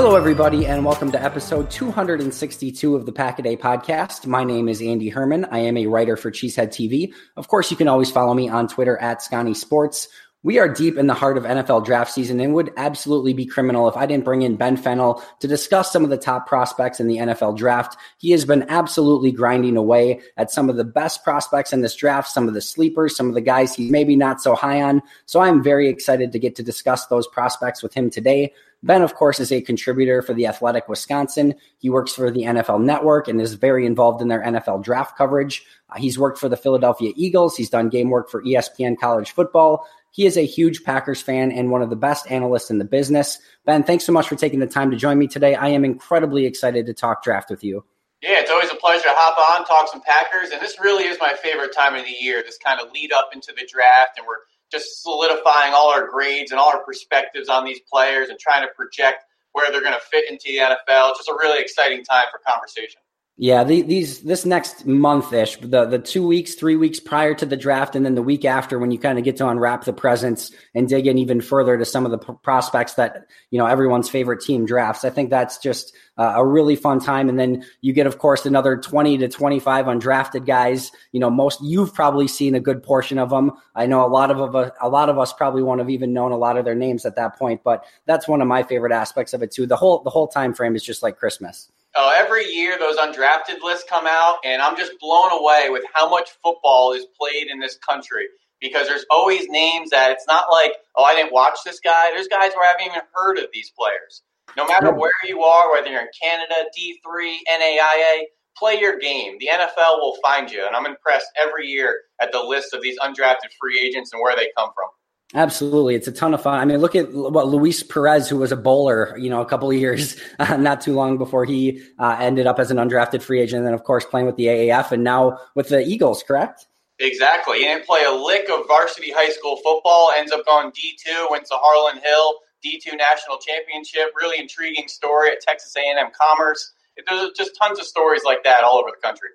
Hello, everybody, and welcome to episode 262 of the Pack a Day podcast. My name is Andy Herman. I am a writer for Cheesehead TV. Of course, you can always follow me on Twitter at Scotty Sports. We are deep in the heart of NFL draft season and would absolutely be criminal if I didn't bring in Ben Fennell to discuss some of the top prospects in the NFL draft. He has been absolutely grinding away at some of the best prospects in this draft, some of the sleepers, some of the guys he's maybe not so high on. So I'm very excited to get to discuss those prospects with him today. Ben, of course, is a contributor for the Athletic Wisconsin. He works for the NFL Network and is very involved in their NFL draft coverage. Uh, he's worked for the Philadelphia Eagles. He's done game work for ESPN College Football. He is a huge Packers fan and one of the best analysts in the business. Ben, thanks so much for taking the time to join me today. I am incredibly excited to talk draft with you. Yeah, it's always a pleasure to hop on, talk some Packers, and this really is my favorite time of the year. This kind of lead up into the draft, and we're just solidifying all our grades and all our perspectives on these players and trying to project where they're going to fit into the NFL. It's just a really exciting time for conversation. Yeah, the, these this next month ish, the the two weeks, three weeks prior to the draft, and then the week after, when you kind of get to unwrap the presents and dig in even further to some of the prospects that you know everyone's favorite team drafts. I think that's just uh, a really fun time. And then you get, of course, another twenty to twenty five undrafted guys. You know, most you've probably seen a good portion of them. I know a lot of a, a lot of us probably won't have even known a lot of their names at that point. But that's one of my favorite aspects of it too. The whole the whole time frame is just like Christmas. Uh, every year, those undrafted lists come out, and I'm just blown away with how much football is played in this country. Because there's always names that it's not like, oh, I didn't watch this guy. There's guys where I haven't even heard of these players. No matter where you are, whether you're in Canada, D3, NAIA, play your game. The NFL will find you, and I'm impressed every year at the list of these undrafted free agents and where they come from. Absolutely, it's a ton of fun. I mean, look at what Luis Perez, who was a bowler, you know, a couple of years, uh, not too long before he uh, ended up as an undrafted free agent, and then of course playing with the AAF, and now with the Eagles. Correct? Exactly. He didn't play a lick of varsity high school football. Ends up going D two, went to Harlon Hill, D two national championship. Really intriguing story at Texas A and M Commerce. There's just tons of stories like that all over the country.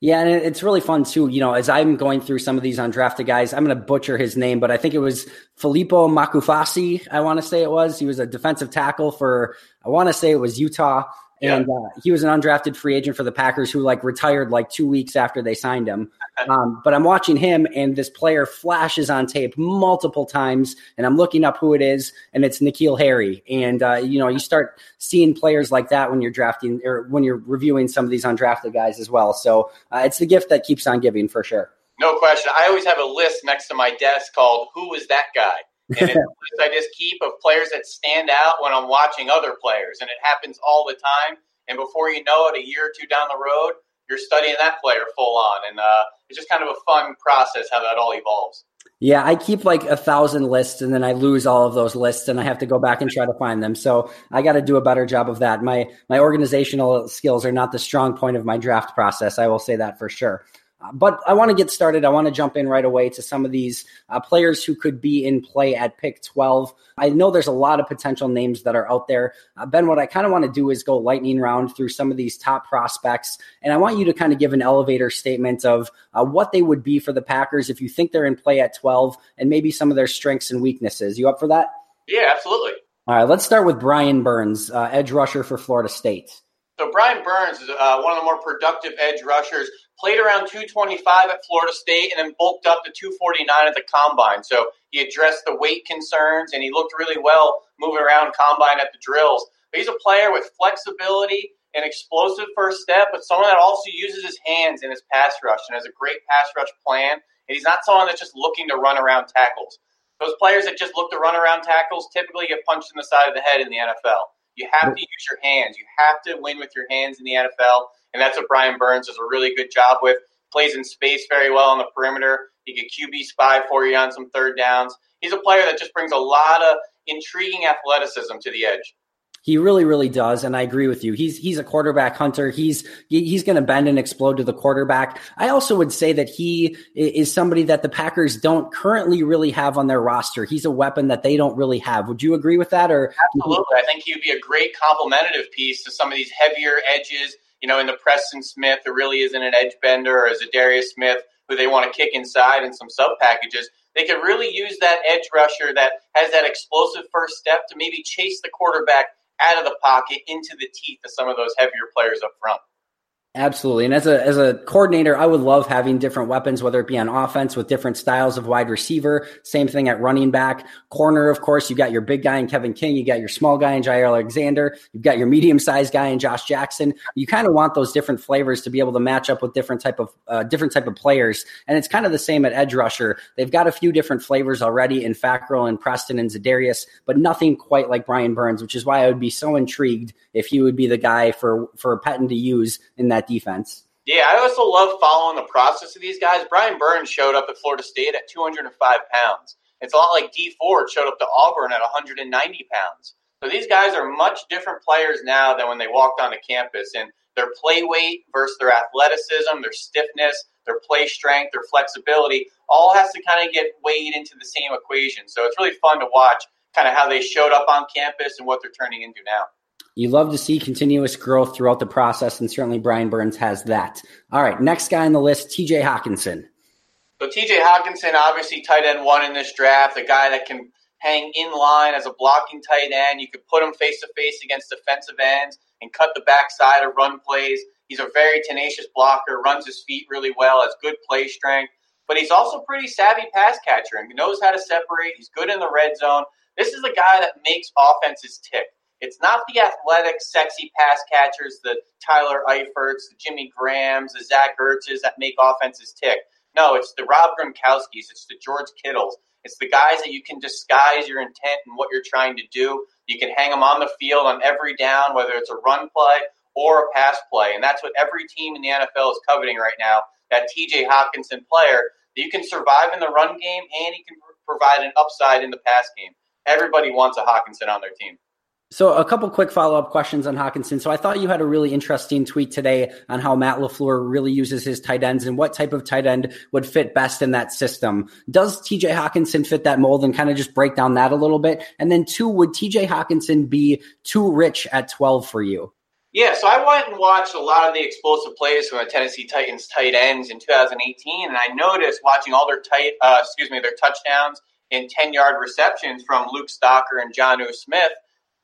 Yeah, and it's really fun too. You know, as I'm going through some of these undrafted guys, I'm going to butcher his name, but I think it was Filipo Mokofisi. I want to say it was. He was a defensive tackle for, I want to say it was Utah. And yeah. uh, he was an undrafted free agent for the Packers who like retired like two weeks after they signed him. Um, but I'm watching him, and this player flashes on tape multiple times, and I'm looking up who it is, and it's N'Keal Harry. And uh, you know, you start seeing players like that when you're drafting or when you're reviewing some of these undrafted guys as well. So uh, it's the gift that keeps on giving for sure. No question. I always have a list next to my desk called "Who was that guy." And I just keep of players that stand out when I'm watching other players, and it happens all the time. And before you know it, a year or two down the road, you're studying that player full on, and uh, it's just kind of a fun process how that all evolves. Yeah, I keep like a thousand lists and then I lose all of those lists and I have to go back and try to find them. So I got to do a better job of that. My my organizational skills are not the strong point of my draft process. I will say that for sure. But I want to get started. I want to jump in right away to some of these uh, players who could be in play at pick 12. I know there's a lot of potential names that are out there. Uh, ben, what I kind of want to do is go lightning round through some of these top prospects. And I want you to kind of give an elevator statement of uh, what they would be for the Packers if you think they're in play at 12 and maybe some of their strengths and weaknesses. You up for that? Yeah, absolutely. All right, let's start with Brian Burns, uh, edge rusher for Florida State. So Brian Burns is uh, one of the more productive edge rushers played around 225 at Florida State and then bulked up to 249 at the combine. So he addressed the weight concerns and he looked really well moving around combine at the drills. But he's a player with flexibility and explosive first step, but someone that also uses his hands in his pass rush and has a great pass rush plan. And he's not someone that's just looking to run around tackles. Those players that just look to run around tackles typically get punched in the side of the head in the NFL. You have to use your hands. You have to win with your hands in the NFL and that's what Brian Burns does a really good job with. Plays in space very well on the perimeter. He can QB spy for you on some third downs. He's a player that just brings a lot of intriguing athleticism to the edge. He really, really does, and I agree with you. He's he's a quarterback hunter. He's he's going to bend and explode to the quarterback. I also would say that he is somebody that the Packers don't currently really have on their roster. He's a weapon that they don't really have. Would you agree with that? Or absolutely, I think he'd be a great complementative piece to some of these heavier edges you know, in the Preston Smith, there really isn't an edge bender, or as a Darius Smith, who they want to kick inside in some sub packages, they could really use that edge rusher that has that explosive first step to maybe chase the quarterback out of the pocket into the teeth of some of those heavier players up front. Absolutely. And as a as a coordinator, I would love having different weapons, whether it be on offense with different styles of wide receiver. Same thing at running back. Corner, of course, you got your big guy in Kevin King, you got your small guy in Jaire Alexander, you've got your medium sized guy in Josh Jackson. You kind of want those different flavors to be able to match up with different type of uh, different type of players. And it's kind of the same at edge rusher. They've got a few different flavors already in Fackrell and Preston and Za'Darius, but nothing quite like Brian Burns, which is why I would be so intrigued if he would be the guy for for Pettine to use in that defense. Yeah, I also love following the process of these guys. Brian Burns showed up at Florida State at 205 pounds. It's a lot like Dee Ford showed up to Auburn at 190 pounds. So these guys are much different players now than when they walked onto campus. And their play weight versus their athleticism, their stiffness, their play strength, their flexibility, all has to kind of get weighed into the same equation. So it's really fun to watch kind of how they showed up on campus and what they're turning into now. You love to see continuous growth throughout the process, and certainly Brian Burns has that. All right, next guy on the list, TJ Hockenson. So TJ Hockenson, obviously tight end one in this draft, a guy that can hang in line as a blocking tight end. You could put him face to face against defensive ends and cut the backside of run plays. He's a very tenacious blocker, runs his feet really well, has good play strength, but he's also pretty savvy pass catcher and knows how to separate. He's good in the red zone. This is a guy that makes offenses tick. It's not the athletic, sexy pass catchers, the Tyler Eiferts, the Jimmy Grahams, the Zach Ertzes that make offenses tick. No, it's the Rob Gronkowski's, it's the George Kittles. It's the guys that you can disguise your intent and what you're trying to do. You can hang them on the field on every down, whether it's a run play or a pass play. And that's what every team in the NFL is coveting right now that TJ Hockenson player that you can survive in the run game and he can provide an upside in the pass game. Everybody wants a Hockenson on their team. So, a couple quick follow up questions on Hockenson. So, I thought you had a really interesting tweet today on how Matt LaFleur really uses his tight ends and what type of tight end would fit best in that system. Does TJ Hockenson fit that mold and kind of just break down that a little bit? And then, two, would TJ Hockenson be too rich at 12 for you? Yeah, so I went and watched a lot of the explosive plays from the Tennessee Titans tight ends in 2018, and I noticed watching all their tight, uh, excuse me, their touchdowns and 10 yard receptions from Luke Stocker and Jonnu Smith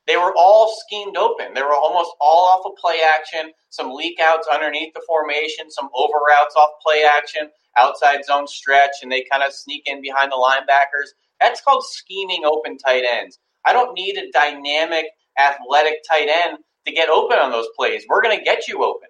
they were all schemed open. They were almost all off of play action, some leak outs underneath the formation, some over routes off play action, outside zone stretch, and they kind of sneak in behind the linebackers. That's called scheming open tight ends. I don't need a dynamic, athletic tight end to get open on those plays. We're going to get you open.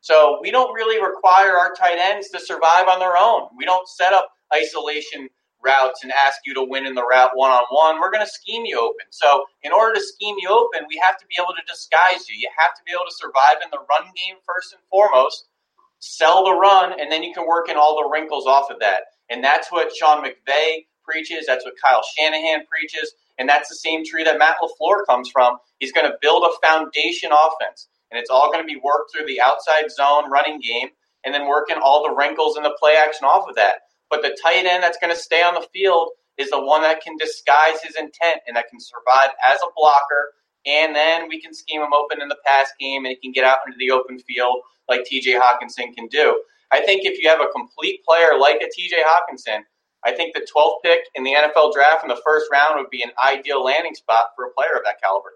So we don't really require our tight ends to survive on their own. We don't set up isolation routes and ask you to win in the route one on one. We're going to scheme you open. So, in order to scheme you open, we have to be able to disguise you. You have to be able to survive in the run game first and foremost, sell the run, and then you can work in all the wrinkles off of that. And that's what Sean McVay preaches. That's what Kyle Shanahan preaches. And that's the same tree that Matt LaFleur comes from. He's going to build a foundation offense. And it's all going to be worked through the outside zone running game and then working all the wrinkles and the play action off of that. But the tight end that's going to stay on the field is the one that can disguise his intent and that can survive as a blocker. And then we can scheme him open in the pass game and he can get out into the open field like TJ Hockenson can do. I think if you have a complete player like a TJ Hockenson, I think the 12th pick in the NFL draft in the first round would be an ideal landing spot for a player of that caliber.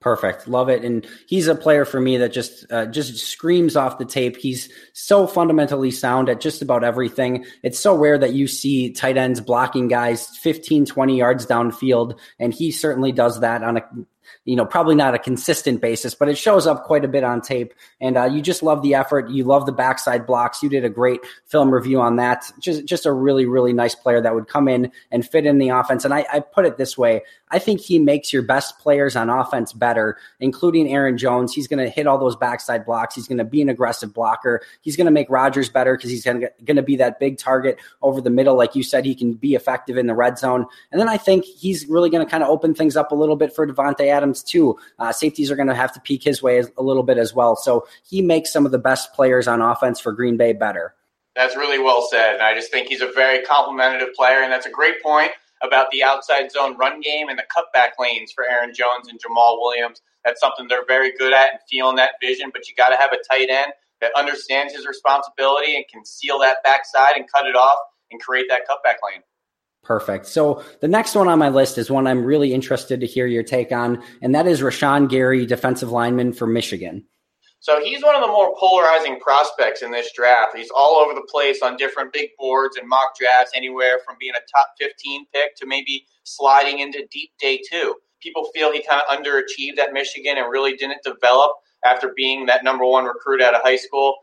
Perfect, love it, and he's a player for me that just uh, just screams off the tape. He's so fundamentally sound at just about everything. It's so rare that you see tight ends blocking guys 15, 20 yards downfield, and he certainly does that on a you know, probably not a consistent basis, but it shows up quite a bit on tape. And uh, you just love the effort. You love the backside blocks. You did a great film review on that. Just, just a really, really nice player that would come in and fit in the offense. And I, I put it this way: I think he makes your best players on offense better, including Aaron Jones. He's going to hit all those backside blocks. He's going to be an aggressive blocker. He's going to make Rodgers better because he's going to be that big target over the middle, like you said. He can be effective in the red zone. And then I think he's really going to kind of open things up a little bit for Davante Adams too. Uh, safeties are going to have to peek his way a little bit as well. So he makes some of the best players on offense for Green Bay better. That's really well said. And I just think he's a very complementative player. And that's a great point about the outside zone run game and the cutback lanes for Aaron Jones and Jamaal Williams. That's something they're very good at and feeling that vision. But you got to have a tight end that understands his responsibility and can seal that backside and cut it off and create that cutback lane. Perfect. So the next one on my list is one I'm really interested to hear your take on, and that is Rashan Gary, defensive lineman for Michigan. So he's one of the more polarizing prospects in this draft. He's all over the place on different big boards and mock drafts, anywhere from being a top 15 pick to maybe sliding into deep day two. People feel he kind of underachieved at Michigan and really didn't develop after being that number one recruit out of high school.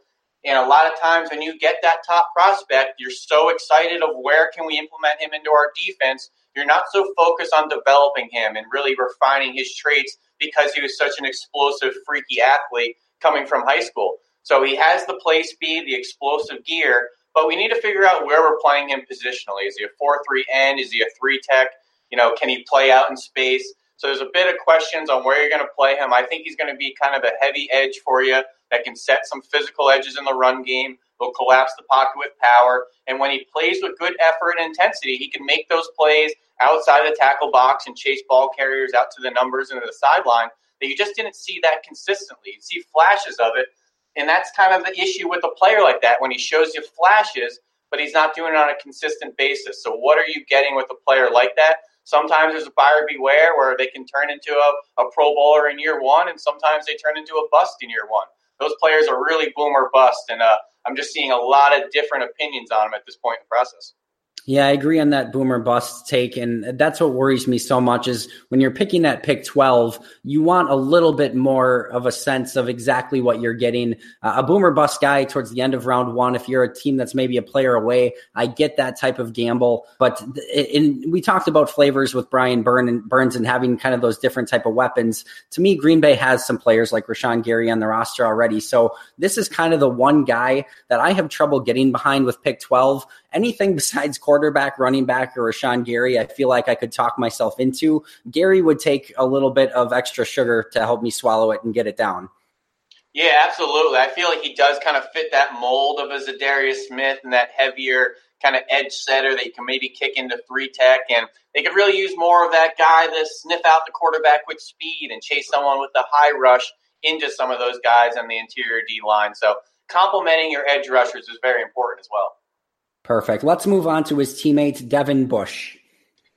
And a lot of times when you get that top prospect, you're so excited of where can we implement him into our defense. You're not so focused on developing him and really refining his traits because he was such an explosive, freaky athlete coming from high school. So he has the play speed, the explosive gear, but we need to figure out where we're playing him positionally. Is he a 4 3 end? Is he a 3 tech? You know, can he play out in space? So there's a bit of questions on where you're going to play him. I think he's going to be kind of a heavy edge for you that can set some physical edges in the run game. He'll collapse the pocket with power. And when he plays with good effort and intensity, he can make those plays outside the tackle box and chase ball carriers out to the numbers and to the sideline that you just didn't see that consistently. You see flashes of it. And that's kind of the issue with a player like that when he shows you flashes, but he's not doing it on a consistent basis. So, what are you getting with a player like that? Sometimes there's a buyer beware where they can turn into a, a Pro Bowler in year one, and sometimes they turn into a bust in year one those players are really boom or bust, and uh, I'm just seeing a lot of different opinions on them at this point in the process. Yeah, I agree on that boomer bust take. And that's what worries me so much is when you're picking at pick 12, you want a little bit more of a sense of exactly what you're getting. Uh, a boomer bust guy towards the end of round one, if you're a team that's maybe a player away, I get that type of gamble. But in, we talked about flavors with Brian Burn and Burns and having kind of those different type of weapons. To me, Green Bay has some players like Rashan Gary on the roster already. So this is kind of the one guy that I have trouble getting behind with pick 12 anything besides quarterback, running back, or Rashan Gary, I feel like I could talk myself into. Gary would take a little bit of extra sugar to help me swallow it and get it down. Yeah, absolutely. I feel like he does kind of fit that mold of a Za'Darius Smith and that heavier kind of edge setter that you can maybe kick into three tech. And they could really use more of that guy to sniff out the quarterback with speed and chase someone with the high rush into some of those guys on the interior D line. So complementing your edge rushers is very important as well. Perfect. Let's move on to his teammate, Devin Bush.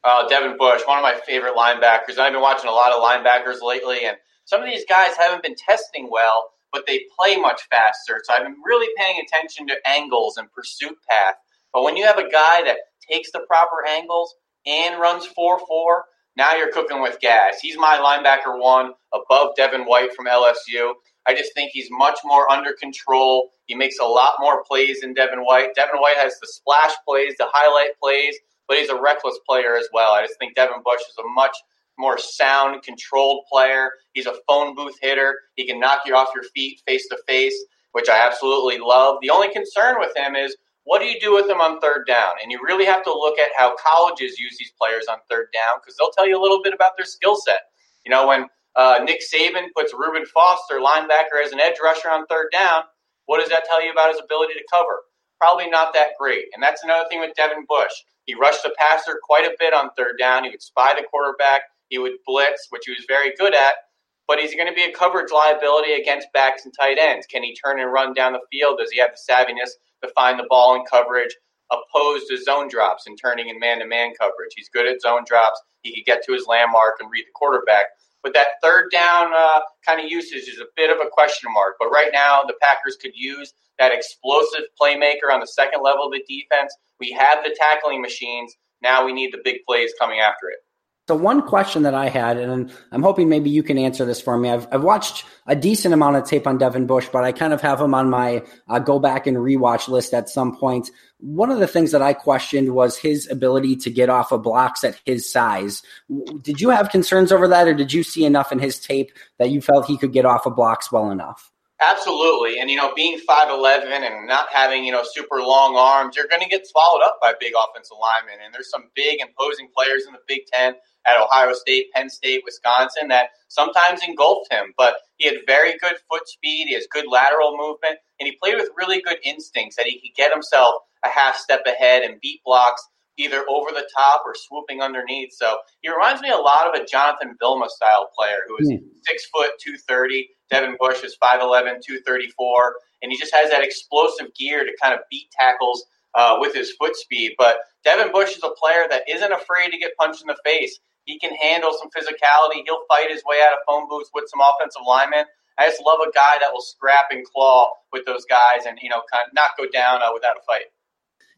Uh, Devin Bush, one of my favorite linebackers. I've been watching a lot of linebackers lately, and some of these guys haven't been testing well, but they play much faster. So I've been really paying attention to angles and pursuit path. But when you have a guy that takes the proper angles and runs 4 4, now you're cooking with gas. He's my linebacker one above Devin White from LSU. I just think he's much more under control. He makes a lot more plays than Devin White. Devin White has the splash plays, the highlight plays, but he's a reckless player as well. I just think Devin Bush is a much more sound, controlled player. He's a phone booth hitter. He can knock you off your feet face to face, which I absolutely love. The only concern with him is what do you do with them on third down? And you really have to look at how colleges use these players on third down because they'll tell you a little bit about their skill set. You know, when uh, Nick Saban puts Reuben Foster, linebacker, as an edge rusher on third down, what does that tell you about his ability to cover? Probably not that great. And that's another thing with Devin Bush. He rushed the passer quite a bit on third down. He would spy the quarterback. He would blitz, which he was very good at. But he's going to be a coverage liability against backs and tight ends. Can he turn and run down the field? Does he have the savviness to find the ball in coverage, opposed to zone drops and turning in man to man coverage. He's good at zone drops. He can get to his landmark and read the quarterback. But that third down uh, kind of usage is a bit of a question mark. But right now, the Packers could use that explosive playmaker on the second level of the defense. We have the tackling machines. Now we need the big plays coming after it. So one question that I had, and I'm hoping maybe you can answer this for me. I've, I've watched a decent amount of tape on Devin Bush, but I kind of have him on my uh, go back and rewatch list at some point. One of the things that I questioned was his ability to get off of blocks at his size. Did you have concerns over that, or did you see enough in his tape that you felt he could get off of blocks well enough? Absolutely. And, you know, being 5'11 and not having, you know, super long arms, you're going to get swallowed up by big offensive linemen. And there's some big imposing players in the Big Ten at Ohio State, Penn State, Wisconsin that sometimes engulfed him. But he had very good foot speed. He has good lateral movement. And he played with really good instincts that he could get himself a half step ahead and beat blocks either over the top or swooping underneath. So he reminds me a lot of a Jonathan Vilma style player who is mm. six foot, 230 Devin Bush is 5'11, 234, and he just has that explosive gear to kind of beat tackles uh, with his foot speed. But Devin Bush is a player that isn't afraid to get punched in the face. He can handle some physicality. He'll fight his way out of phone booths with some offensive linemen. I just love a guy that will scrap and claw with those guys and you know kind of not go down uh, without a fight.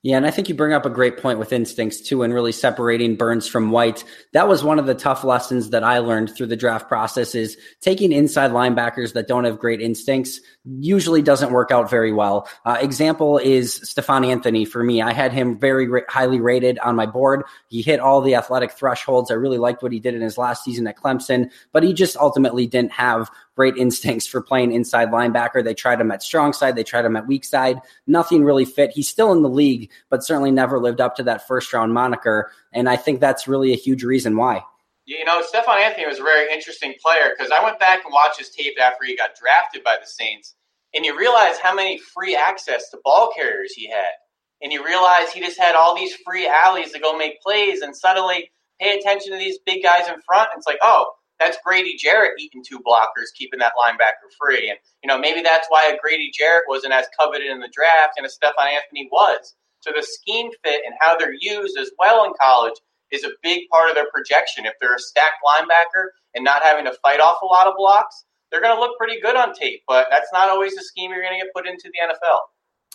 Yeah, and I think you bring up a great point with instincts too, and really separating Burns from White. That was one of the tough lessons that I learned through the draft process is taking inside linebackers that don't have great instincts usually doesn't work out very well. Uh, example is Stephone Anthony for me. I had him very ra- highly rated on my board. He hit all the athletic thresholds. I really liked what he did in his last season at Clemson, but he just ultimately didn't have great instincts for playing inside linebacker. They tried him at strong side, they tried him at weak side. Nothing really fit. He's still in the league, but certainly never lived up to that first round moniker. And I think that's really a huge reason why. You know, Stephone Anthony was a very interesting player because I went back and watched his tape after he got drafted by the Saints, and you realize how many free access to ball carriers he had. And you realize he just had all these free alleys to go make plays, and suddenly pay attention to these big guys in front. And it's like, oh, that's Grady Jarrett eating two blockers, keeping that linebacker free. And, you know, maybe that's why a Grady Jarrett wasn't as coveted in the draft and a Stephone Anthony was. So the scheme fit and how they're used as well in college is a big part of their projection. If they're a stacked linebacker and not having to fight off a lot of blocks, they're going to look pretty good on tape. But that's not always the scheme you're going to get put into the NFL.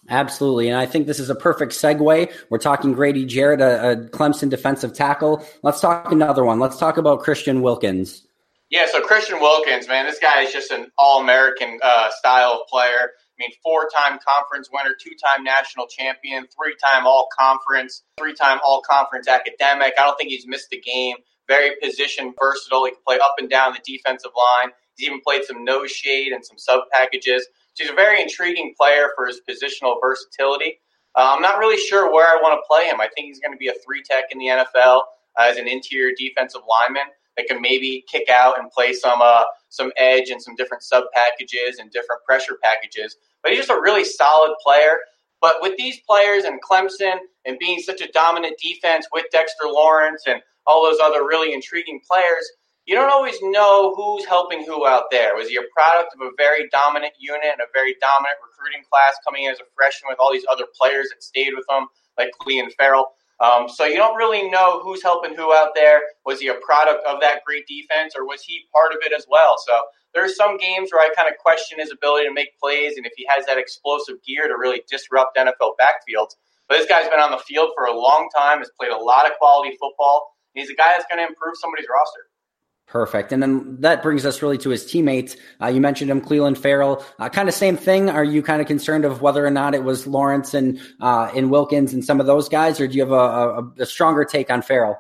Absolutely. And I think this is a perfect segue. We're talking Grady Jarrett, a, a Clemson defensive tackle. Let's talk another one. Let's talk about Christian Wilkins. Yeah, so Christian Wilkins, man, this guy is just an all American uh, style of player. I mean, four time conference winner, two time national champion, three time all conference, three time all conference academic. I don't think he's missed a game. Very position versatile. He can play up and down the defensive line. He's even played some nose shade and some sub packages. So he's a very intriguing player for his positional versatility. Uh, I'm not really sure where I want to play him. I think he's going to be a three tech in the NFL uh, as an interior defensive lineman that can maybe kick out and play some uh, some edge and some different sub packages and different pressure packages. But he's just a really solid player. But with these players and Clemson and being such a dominant defense with Dexter Lawrence and all those other really intriguing players, you don't always know who's helping who out there. Was he a product of a very dominant unit and a very dominant recruiting class coming in as a freshman with all these other players that stayed with him, like Clelin Ferrell? Um, so you don't really know who's helping who out there. Was he a product of that great defense, or was he part of it as well? So there's some games where I kind of question his ability to make plays and if he has that explosive gear to really disrupt NFL backfields. But this guy's been on the field for a long time, has played a lot of quality football. He's a guy that's going to improve somebody's roster. Perfect. And then that brings us really to his teammates. Uh, you mentioned him, Clelin Ferrell. Uh, kind of same thing. Are you kind of concerned of whether or not it was Lawrence and uh, and Wilkins and some of those guys, or do you have a, a, a stronger take on Ferrell?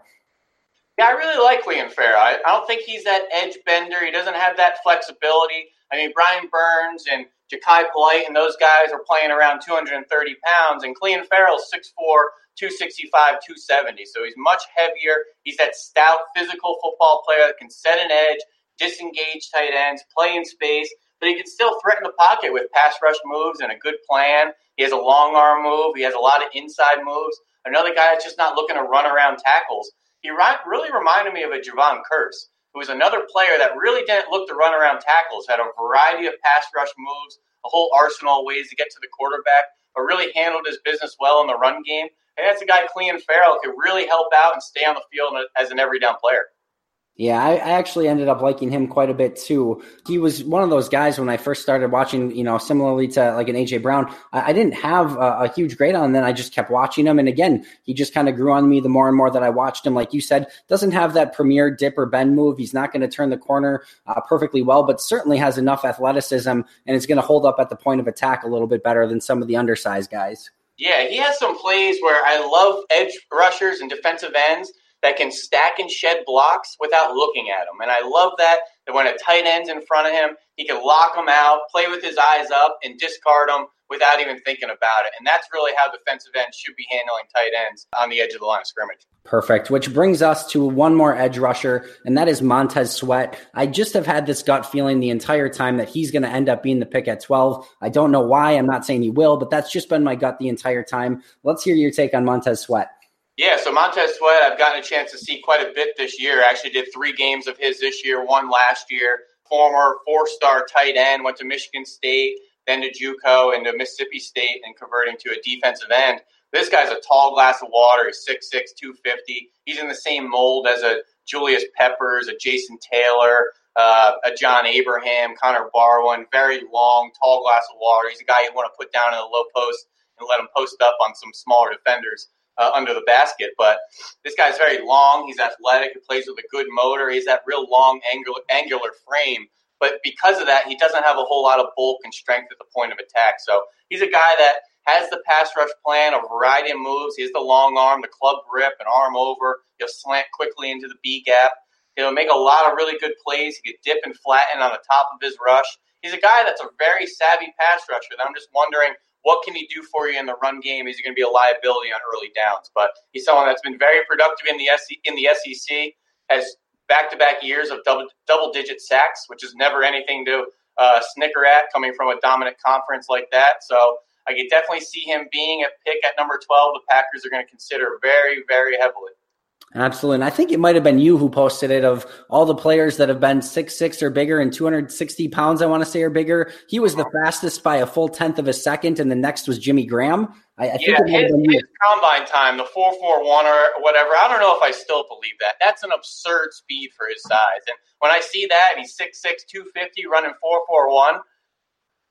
Yeah, I really like Clelin Ferrell. I, I don't think he's that edge bender. He doesn't have that flexibility. I mean, Brian Burns and Jachai Polite and those guys are playing around 230 pounds, and Clelin Ferrell's 6'4", 265, 270. So he's much heavier. He's that stout, physical football player that can set an edge, disengage tight ends, play in space, but he can still threaten the pocket with pass rush moves and a good plan. He has a long arm move. He has a lot of inside moves. Another guy that's just not looking to run around tackles. He really reminded me of a Jevon Kearse, who was another player that really didn't look to run around tackles, had a variety of pass rush moves, a whole arsenal of ways to get to the quarterback, but really handled his business well in the run game. And that's a guy, Clelin Ferrell, could really help out and stay on the field as an every down player. Yeah, I, I, actually ended up liking him quite a bit too. He was one of those guys when I first started watching, you know, similarly to like an AJ Brown. I, I didn't have a, a, huge grade on him, then I just kept watching him. And again, he just kind of grew on me the more and more that I watched him. Like you said, doesn't have that premier dip or bend move. He's not going to turn the corner uh, perfectly well, but certainly has enough athleticism and is going to hold up at the point of attack a little bit better than some of the undersized guys. Yeah, he has some plays where I love edge rushers and defensive ends that can stack and shed blocks without looking at them. And I love that, that when a tight end's in front of him, he can lock them out, play with his eyes up, and discard them without even thinking about it. And that's really how defensive ends should be handling tight ends on the edge of the line of scrimmage. Perfect. Which brings us to one more edge rusher, and that is Montez Sweat. I just have had this gut feeling the entire time that he's going to end up being the pick at 12. I don't know why. I'm not saying he will, but that's just been my gut the entire time. Let's hear your take on Montez Sweat. Yeah, so Montez Sweat, I've gotten a chance to see quite a bit this year. I actually did three games of his this year, one last year. Former four-star tight end, went to Michigan State, then to JUCO and to Mississippi State, and converting to a defensive end. This guy's a tall glass of water. He's 6'6", 250. He's in the same mold as a Julius Peppers, a Jason Taylor, uh, a John Abraham, Connor Barwin. Very long, tall glass of water. He's a guy you want to put down in the low post and let him post up on some smaller defenders uh, under the basket. But this guy's very long. He's athletic. He plays with a good motor. He's that real long, angular, angular frame. But because of that, he doesn't have a whole lot of bulk and strength at the point of attack. So he's a guy that has the pass rush plan, a variety of moves. He has the long arm, the club grip, and arm over. He'll slant quickly into the B gap. He'll make a lot of really good plays. He could dip and flatten on the top of his rush. He's a guy that's a very savvy pass rusher. I'm just wondering what can he do for you in the run game? Is he going to be a liability on early downs? But he's someone that's been very productive in the SEC, in the SEC, has back-to-back years of double double-digit sacks, which is never anything to uh, snicker at coming from a dominant conference like that. So I could definitely see him being a pick at number 12. The Packers are going to consider very, very heavily. Absolutely. And I think it might have been you who posted it of all the players that have been six six or bigger and 260 pounds, I want to say, or bigger. He was the fastest by a full tenth of a second, and the next was Jimmy Graham. I, I yeah, his, his combine time, the 441 or whatever, I don't know if I still believe that. That's an absurd speed for his size. And when I see that, and he's 6'6, 250, running 441,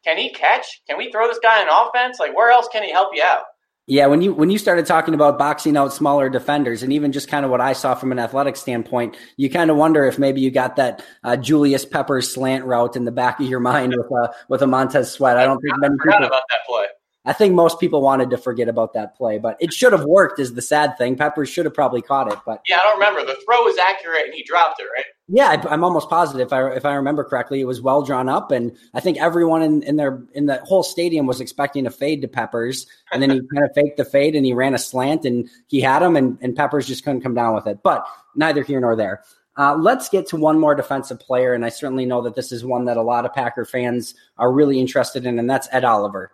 can he catch? Can we throw this guy in offense? Like, where else can he help you out? Yeah, when you when you started talking about boxing out smaller defenders, and even just kind of what I saw from an athletic standpoint, you kind of wonder if maybe you got that uh, Julius Peppers slant route in the back of your mind with a with a Montez Sweat. I don't think many people about that play. I think most people wanted to forget about that play, but it should have worked. Is the sad thing. Pepper should have probably caught it, but yeah, I don't remember. The throw was accurate, and he dropped it, right? Yeah, I, am almost positive. If I if I remember correctly, it was well drawn up, and I think everyone in, in their in the whole stadium was expecting a fade to Peppers, and then he kind of faked the fade, and he ran a slant, and he had him, and, and Peppers just couldn't come down with it. But neither here nor there. Uh, let's get to one more defensive player, and I certainly know that this is one that a lot of Packer fans are really interested in, and that's Ed Oliver.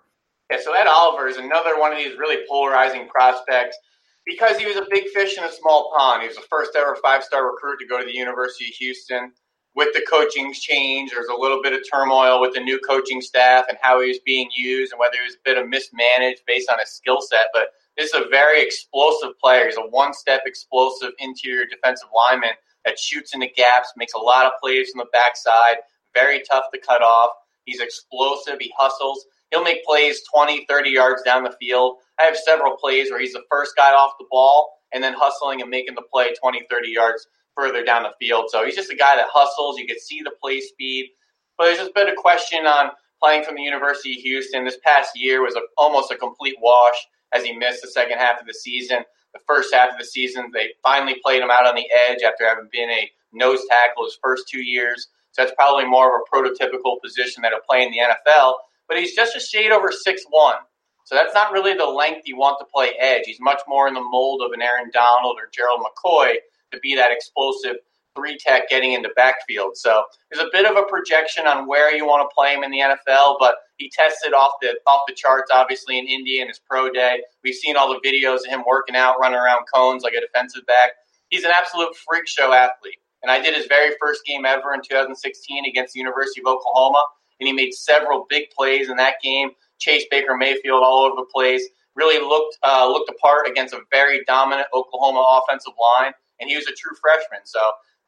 Yeah, so Ed Oliver is another one of these really polarizing prospects because he was a big fish in a small pond. He was the first ever five star recruit to go to the University of Houston. With the coaching change, there's a little bit of turmoil with the new coaching staff and how he was being used and whether he was a bit of mismanaged based on his skill set. But This is a very explosive player. He's a one-step explosive interior defensive lineman that shoots into gaps, makes a lot of plays from the backside. Very tough to cut off. He's explosive. He hustles. He'll make plays 20, 30 yards down the field. I have several plays where he's the first guy off the ball and then hustling and making the play 20, 30 yards further down the field. So he's just a guy that hustles. You can see the play speed. But there's just been a question on playing from the University of Houston. This past year was a, almost a complete wash as he missed the second half of the season. The first half of the season, they finally played him out on the edge after having been a nose tackle his first two years. So that's probably more of a prototypical position that he'll play in the NFL. But he's just a shade over six one. So that's not really the length you want to play edge. He's much more in the mold of an Aaron Donald or Gerald McCoy to be that explosive three tech getting into backfield. So there's a bit of a projection on where you want to play him in the NFL, but he tested off the off the charts, obviously in India in his pro day. We've seen all the videos of him working out, running around cones like a defensive back. He's an absolute freak show athlete. And I did his very first game ever in 2016 against the University of Oklahoma, and he made several big plays in that game. Chase Baker Mayfield all over the place. Really looked uh, looked apart against a very dominant Oklahoma offensive line, and he was a true freshman. So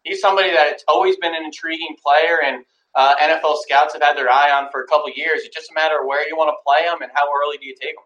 he's somebody that that's always been an intriguing player, and uh, NFL scouts have had their eye on for a couple years. It's just a matter of where you want to play him and how early do you take him.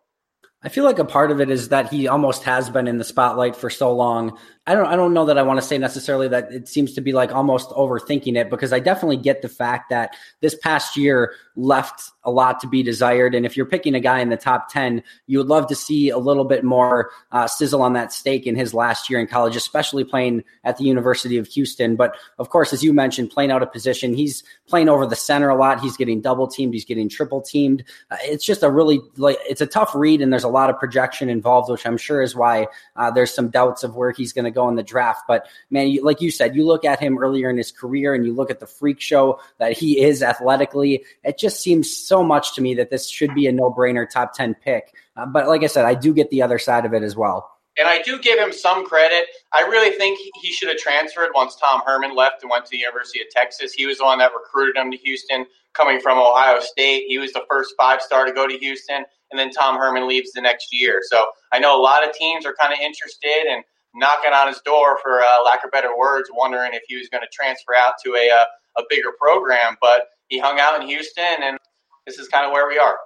I feel like a part of it is that he almost has been in the spotlight for so long I don't I don't know that I want to say necessarily that it seems to be like almost overthinking it because I definitely get the fact that this past year left a lot to be desired. And if you're picking a guy in the top 10 you would love to see a little bit more uh, sizzle on that stake in his last year in college especially playing at the University of Houston. But of course as you mentioned playing out of position he's playing over the center a lot. He's getting double teamed he's getting triple teamed uh, it's just a really like it's a tough read and there's a lot of projection involved which I'm sure is why uh, there's some doubts of where he's going to go in the draft. But man, you, like you said, you look at him earlier in his career and you look at the freak show that he is athletically. It just seems so much to me that this should be a no brainer top 10 pick. Uh, but like I said, I do get the other side of it as well. And I do give him some credit. I really think he should have transferred once Tom Herman left and went to the University of Texas. He was the one that recruited him to Houston, coming from Ohio State. He was the first five star to go to Houston, and then Tom Herman leaves the next year. So I know a lot of teams are kind of interested, and knocking on his door for uh, lack of better words, wondering if he was going to transfer out to a uh, a bigger program. But he hung out in Houston, and this is kind of where we are.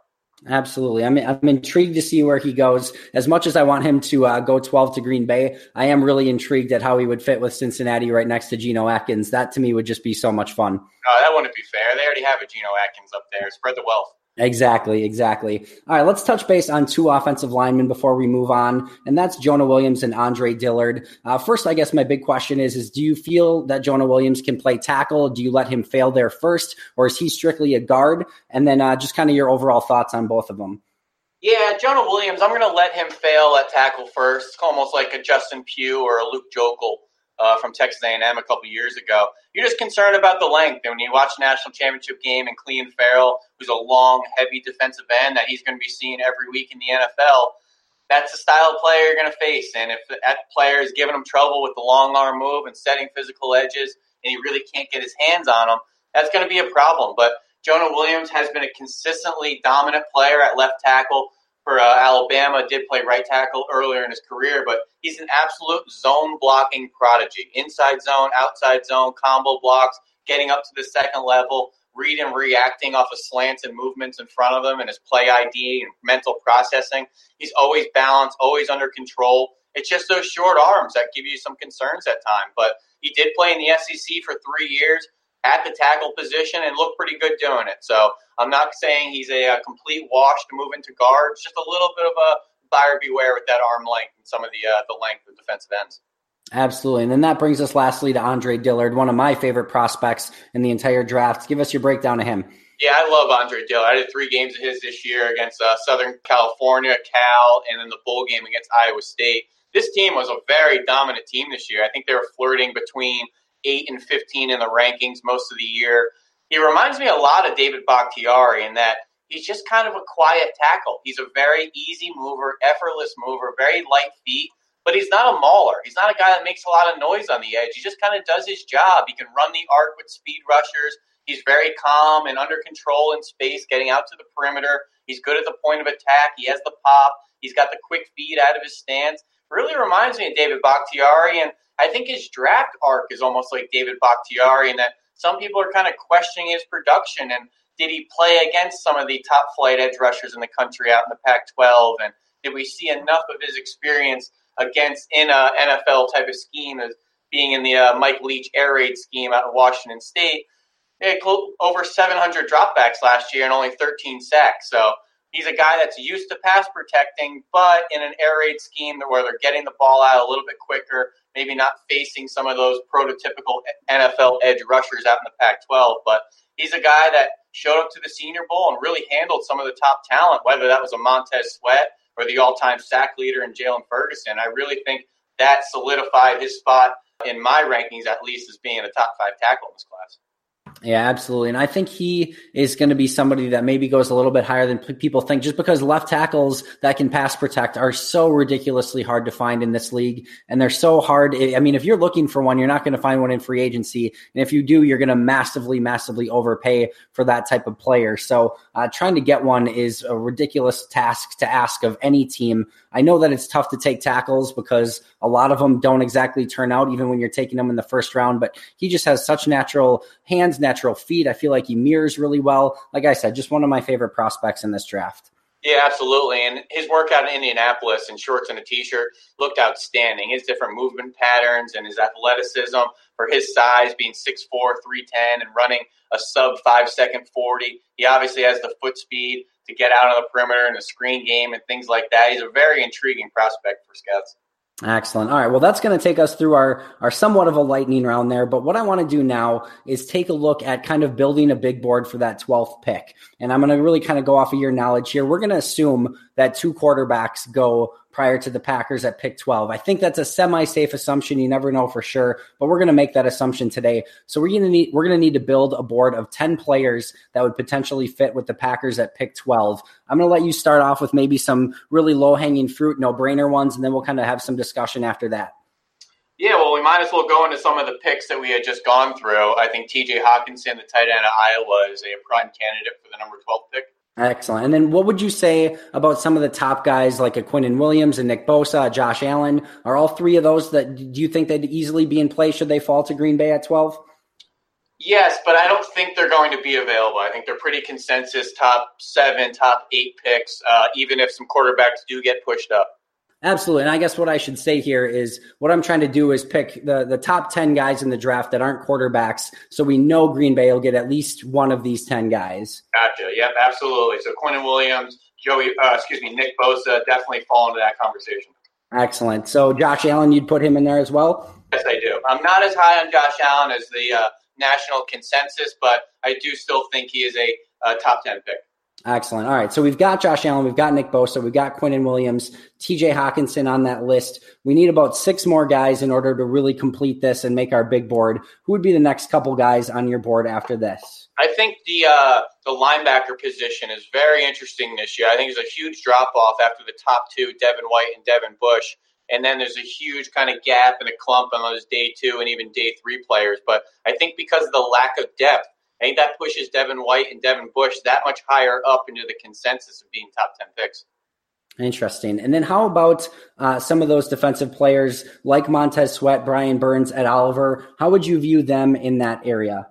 Absolutely. I'm, I'm intrigued to see where he goes. As much as I want him to uh, go 12 to Green Bay, I am really intrigued at how he would fit with Cincinnati right next to Geno Atkins. That to me would just be so much fun. No, that wouldn't be fair. They already have a Geno Atkins up there. Spread the wealth. Exactly, exactly. All right, let's touch base on two offensive linemen before we move on, and that's Jonah Williams and Andre Dillard. Uh, first, I guess my big question is: is do you feel that Jonah Williams can play tackle? Do you let him fail there first, or is he strictly a guard? And then uh, just kind of your overall thoughts on both of them. Yeah, Jonah Williams, I'm going to let him fail at tackle first. It's almost like a Justin Pugh or a Luke Joeckel. uh, from Texas A&M a couple years ago. You're just concerned about the length. And when you watch the national championship game and Clelin Ferrell, who's a long, heavy defensive end that he's going to be seeing every week in the NFL, that's the style of player you're going to face. And if that player is giving him trouble with the long arm move and setting physical edges, and he really can't get his hands on him, that's going to be a problem. But Jonah Williams has been a consistently dominant player at left tackle for uh, Alabama, did play right tackle earlier in his career, but he's an absolute zone blocking prodigy. Inside zone, outside zone, combo blocks, getting up to the second level, read and reacting off of slants and movements in front of him and his play ID and mental processing. He's always balanced, always under control. It's just those short arms that give you some concerns at times. But he did play in the SEC for three years at the tackle position and looked pretty good doing it. So I'm not saying he's a, a complete wash to move into guards, just a little bit of a buyer beware with that arm length and some of the uh, the length of defensive ends. Absolutely. And then that brings us lastly to Andre Dillard, one of my favorite prospects in the entire draft. Give us your breakdown of him. Yeah, I love Andre Dillard. I did three games of his this year against uh, Southern California, Cal, and then the bowl game against Iowa State. This team was a very dominant team this year. I think they were flirting between – eight and fifteen in the rankings most of the year. He reminds me a lot of David Bakhtiari in that he's just kind of a quiet tackle. He's a very easy mover, effortless mover, very light feet, but he's not a mauler. He's not a guy that makes a lot of noise on the edge. He just kind of does his job. He can run the arc with speed rushers. He's very calm and under control in space, getting out to the perimeter. He's good at the point of attack. He has the pop. He's got the quick feed out of his stance. Really reminds me of David Bakhtiari, and I think his draft arc is almost like David Bakhtiari, in that some people are kind of questioning his production and did he play against some of the top flight edge rushers in the country out in the Pac-12, and did we see enough of his experience against in a NFL type of scheme as being in the uh, Mike Leach air raid scheme out of Washington State? They had over 700 dropbacks last year and only 13 sacks. So he's a guy that's used to pass protecting, but in an air raid scheme where they're getting the ball out a little bit quicker, maybe not facing some of those prototypical NFL edge rushers out in the Pac 12. But he's a guy that showed up to the Senior Bowl and really handled some of the top talent, whether that was a Montez Sweat or the all time sack leader in Jaylon Ferguson. I really think that solidified his spot in my rankings, at least, as being a top five tackle in this class. Yeah, absolutely. And I think he is going to be somebody that maybe goes a little bit higher than people think just because left tackles that can pass protect are so ridiculously hard to find in this league. And they're so hard. I mean, if you're looking for one, you're not going to find one in free agency. And if you do, you're going to massively, massively overpay for that type of player. So uh, trying to get one is a ridiculous task to ask of any team. I know that it's tough to take tackles because a lot of them don't exactly turn out even when you're taking them in the first round, but he just has such natural hands, natural feet. I feel like he mirrors really well. Like I said, just one of my favorite prospects in this draft. Yeah, absolutely. And his workout in Indianapolis in shorts and a t-shirt looked outstanding. His different movement patterns and his athleticism for his size, being 6'4", 310, and running a sub five second 40. He obviously has the foot speed to get out on the perimeter in the screen game and things like that. He's a very intriguing prospect for scouts. Excellent. All right. Well, that's going to take us through our, our somewhat of a lightning round there. But what I want to do now is take a look at kind of building a big board for that 12th pick. And I'm going to really kind of go off of your knowledge here. We're going to assume that two quarterbacks go prior to the Packers at pick 12. I think that's a semi-safe assumption. You never know for sure, but we're going to make that assumption today. So we're going to need we're going to need to build a board of 10 players that would potentially fit with the Packers at pick 12. I'm going to let you start off with maybe some really low-hanging fruit, no-brainer ones and then we'll kind of have some discussion after that. Yeah, well, we might as well go into some of the picks that we had just gone through. I think TJ Hockenson, the tight end of Iowa, is a prime candidate for the number 12 pick. Excellent. And then what would you say about some of the top guys like a Quinnen Williams and Nick Bosa, Josh Allen? Are all three of those that do you think they'd easily be in play should they fall to Green Bay at 12? Yes, but I don't think they're going to be available. I think they're pretty consensus top seven, top eight picks, uh, even if some quarterbacks do get pushed up. Absolutely. And I guess what I should say here is what I'm trying to do is pick the, the top 10 guys in the draft that aren't quarterbacks. So we know Green Bay will get at least one of these 10 guys. Gotcha. Yep, absolutely. So Quinnen Williams, Joey, uh, excuse me, Nick Bosa definitely fall into that conversation. Excellent. So Josh Allen, you'd put him in there as well? Yes, I do. I'm not as high on Josh Allen as the uh, national consensus, but I do still think he is a, a top 10 pick. Excellent. All right. So we've got Josh Allen, we've got Nick Bosa, we've got Quinnen Williams, TJ Hockenson on that list. We need about six more guys in order to really complete this and make our big board. Who would be the next couple guys on your board after this? I think the uh, the linebacker position is very interesting this year. I think there's a huge drop off after the top two, Devin White and Devin Bush. And then there's a huge kind of gap and a clump on those day two and even day three players. But I think because of the lack of depth, I think that pushes Devin White and Devin Bush that much higher up into the consensus of being top 10 picks. Interesting. And then how about uh, some of those defensive players like Montez Sweat, Brian Burns, Ed Oliver? How would you view them in that area?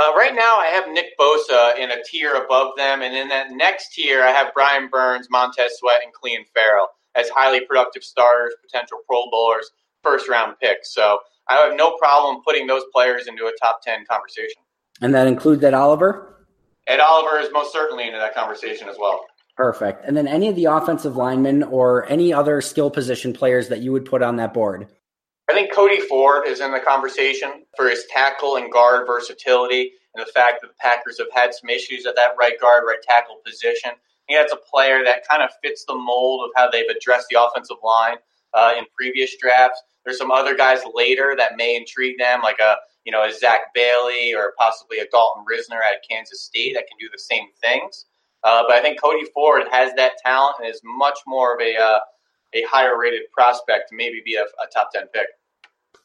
Uh, right now, I have Nick Bosa in a tier above them. And in that next tier, I have Brian Burns, Montez Sweat, and Clelin Ferrell as highly productive starters, potential Pro Bowlers, first round picks. So I have no problem putting those players into a top 10 conversation. And that includes Ed Oliver? Ed Oliver is most certainly into that conversation as well. Perfect. And then any of the offensive linemen or any other skill position players that you would put on that board? I think Cody Ford is in the conversation for his tackle and guard versatility and the fact that the Packers have had some issues at that right guard, right tackle position. He think that's a player that kind of fits the mold of how they've addressed the offensive line uh, in previous drafts. There's some other guys later that may intrigue them, like a you know, a Zach Bailey or possibly a Dalton Risner out of Kansas State that can do the same things. Uh, but I think Cody Ford has that talent and is much more of a uh, a higher rated prospect to maybe be a, a top ten pick.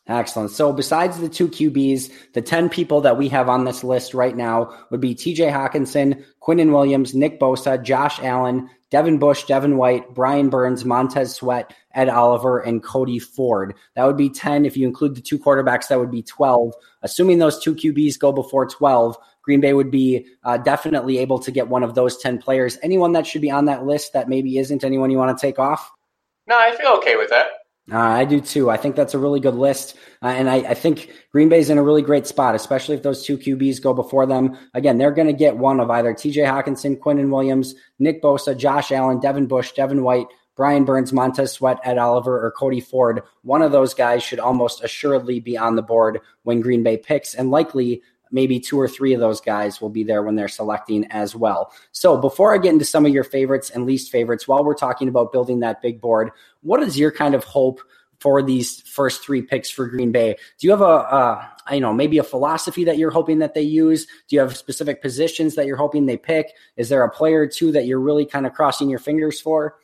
Excellent. So besides the two QBs, the 10 people that we have on this list right now would be TJ Hockenson, Quinnen Williams, Nick Bosa, Josh Allen, Devin Bush, Devin White, Brian Burns, Montez Sweat, Ed Oliver, and Cody Ford. That would be 10. If you include the two quarterbacks, that would be 12. Assuming those two QBs go before 12, Green Bay would be uh, definitely able to get one of those 10 players. Anyone that should be on that list that maybe isn't anyone you want to take off? No, I feel okay with that. Uh, I do too. I think that's a really good list. Uh, and I, I, think Green Bay's in a really great spot, especially if those two QBs go before them. Again, they're going to get one of either TJ Hockenson, Quinnen Williams, Nick Bosa, Josh Allen, Devin Bush, Devin White, Brian Burns, Montez Sweat, Ed Oliver, or Cody Ford. One of those guys should almost assuredly be on the board when Green Bay picks, and likely maybe two or three of those guys will be there when they're selecting as well. So before I get into some of your favorites and least favorites, while we're talking about building that big board, what is your kind of hope for these first three picks for Green Bay? Do you have a, you know maybe a philosophy that you're hoping that they use? Do you have specific positions that you're hoping they pick? Is there a player or two that you're really kind of crossing your fingers for?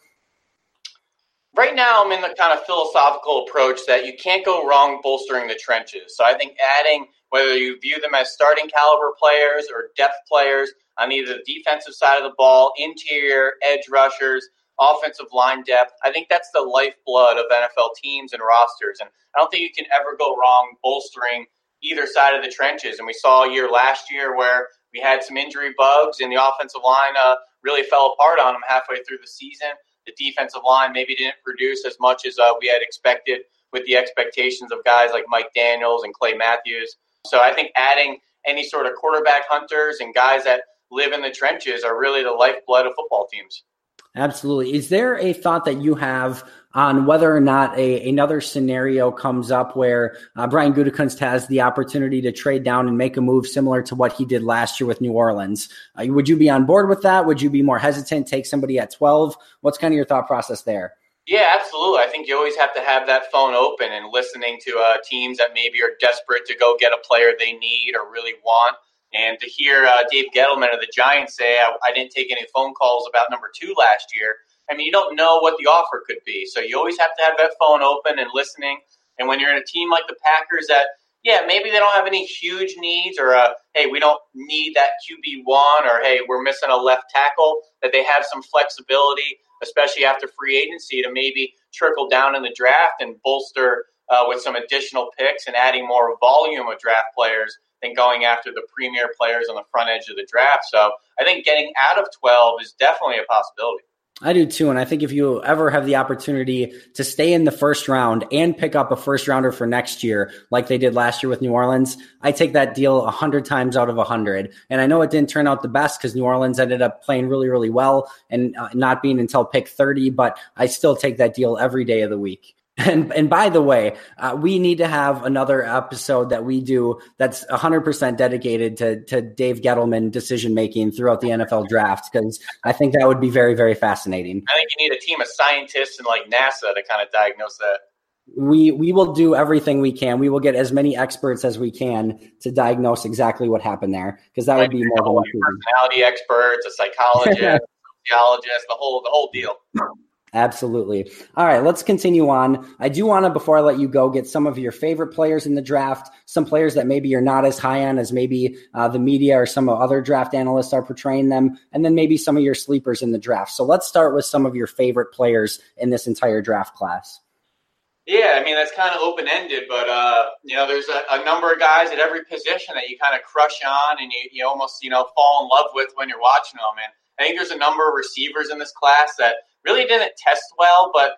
Right now, I'm in the kind of philosophical approach that you can't go wrong bolstering the trenches. So I think adding whether you view them as starting caliber players or depth players on either the defensive side of the ball, interior, edge rushers, offensive line depth. I think that's the lifeblood of NFL teams and rosters. And I don't think you can ever go wrong bolstering either side of the trenches. And we saw a year last year where we had some injury bugs and the offensive line uh, really fell apart on them halfway through the season. The defensive line maybe didn't produce as much as uh, we had expected with the expectations of guys like Mike Daniels and Clay Matthews. So I think adding any sort of quarterback hunters and guys that live in the trenches are really the lifeblood of football teams. Absolutely. Is there a thought that you have on whether or not a, another scenario comes up where uh, Brian Gutekunst has the opportunity to trade down and make a move similar to what he did last year with New Orleans? Uh, would you be on board with that? Would you be more hesitant, take somebody at 12? What's kind of your thought process there? Yeah, absolutely. I think you always have to have that phone open and listening to uh, teams that maybe are desperate to go get a player they need or really want. And to hear uh, Dave Gettleman of the Giants say, I, I, didn't take any phone calls about number two last year. I mean, you don't know what the offer could be. So you always have to have that phone open and listening. And when you're in a team like the Packers that, yeah, maybe they don't have any huge needs or, uh, hey, we don't need that QB1 or, hey, we're missing a left tackle, that they have some flexibility, especially after free agency, to maybe trickle down in the draft and bolster uh, with some additional picks and adding more volume of draft players than going after the premier players on the front edge of the draft. So I think getting out of 12 is definitely a possibility. I do too. And I think if you ever have the opportunity to stay in the first round and pick up a first rounder for next year, like they did last year with New Orleans, I take that deal a hundred times out of a hundred. And I know it didn't turn out the best because New Orleans ended up playing really, really well and uh, not being until pick 30, but I still take that deal every day of the week. And and by the way, uh, we need to have another episode that we do that's 100% dedicated to to Dave Gettleman decision making throughout the NFL draft because I think that would be very very fascinating. I think you need a team of scientists and like NASA to kind of diagnose that. We we will do everything we can. We will get as many experts as we can to diagnose exactly what happened there because that like, would be more than personality experts, a psychologist, sociologist, the whole the whole deal. Absolutely. All right, let's continue on. I do want to, before I let you go, get some of your favorite players in the draft, some players that maybe you're not as high on as maybe uh, the media or some other draft analysts are portraying them, and then maybe some of your sleepers in the draft. So let's start with some of your favorite players in this entire draft class. Yeah, I mean that's kind of open ended, but uh, you know, there's a, a, number of guys at every position that you kind of crush on and you, you almost you know fall in love with when you're watching them. And I think there's a number of receivers in this class that really didn't test well, but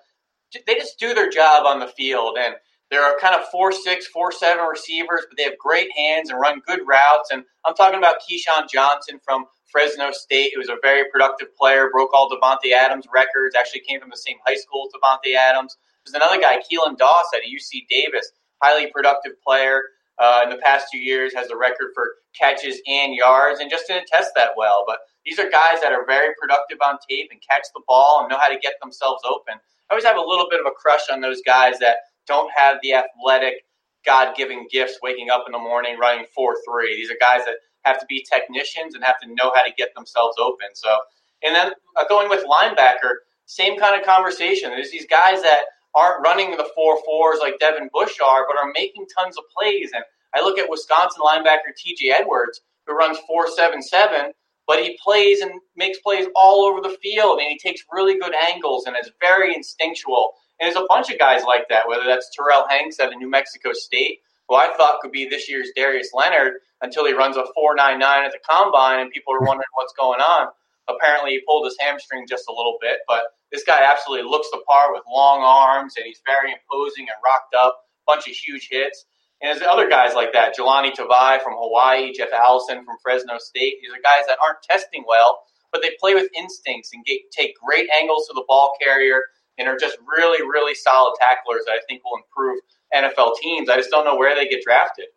they just do their job on the field. And there are kind of four six, four seven receivers, but they have great hands and run good routes. And I'm talking about KeeSean Johnson from Fresno State, who was a very productive player, broke all Davante Adams records, actually came from the same high school as Davante Adams. There's another guy, Keelan Doss at UC Davis, highly productive player. Uh, in the past two years, has a record for catches and yards, and just didn't test that well. But these are guys that are very productive on tape and catch the ball and know how to get themselves open. I always have a little bit of a crush on those guys that don't have the athletic, God given gifts waking up in the morning running 4 3. These are guys that have to be technicians and have to know how to get themselves open. So, and then uh, going with linebacker, same kind of conversation. There's these guys that aren't running the four fours like Devin Bush are, but are making tons of plays. And I look at Wisconsin linebacker T.J. Edwards, who runs four seven seven, but he plays and makes plays all over the field, and he takes really good angles and is very instinctual. And there's a bunch of guys like that, whether that's Terrill Hanks at New Mexico State, who I thought could be this year's Darius Leonard until he runs a 4.99 at the combine, and people are wondering what's going on. Apparently, he pulled his hamstring just a little bit, but this guy absolutely looks the part with long arms, and he's very imposing and rocked up. Bunch of huge hits. And there's other guys like that. Jahlani Tavai from Hawaii, Jeff Allison from Fresno State. These are guys that aren't testing well, but they play with instincts and get, take great angles to the ball carrier and are just really, really solid tacklers that I think will improve NFL teams. I just don't know where they get drafted.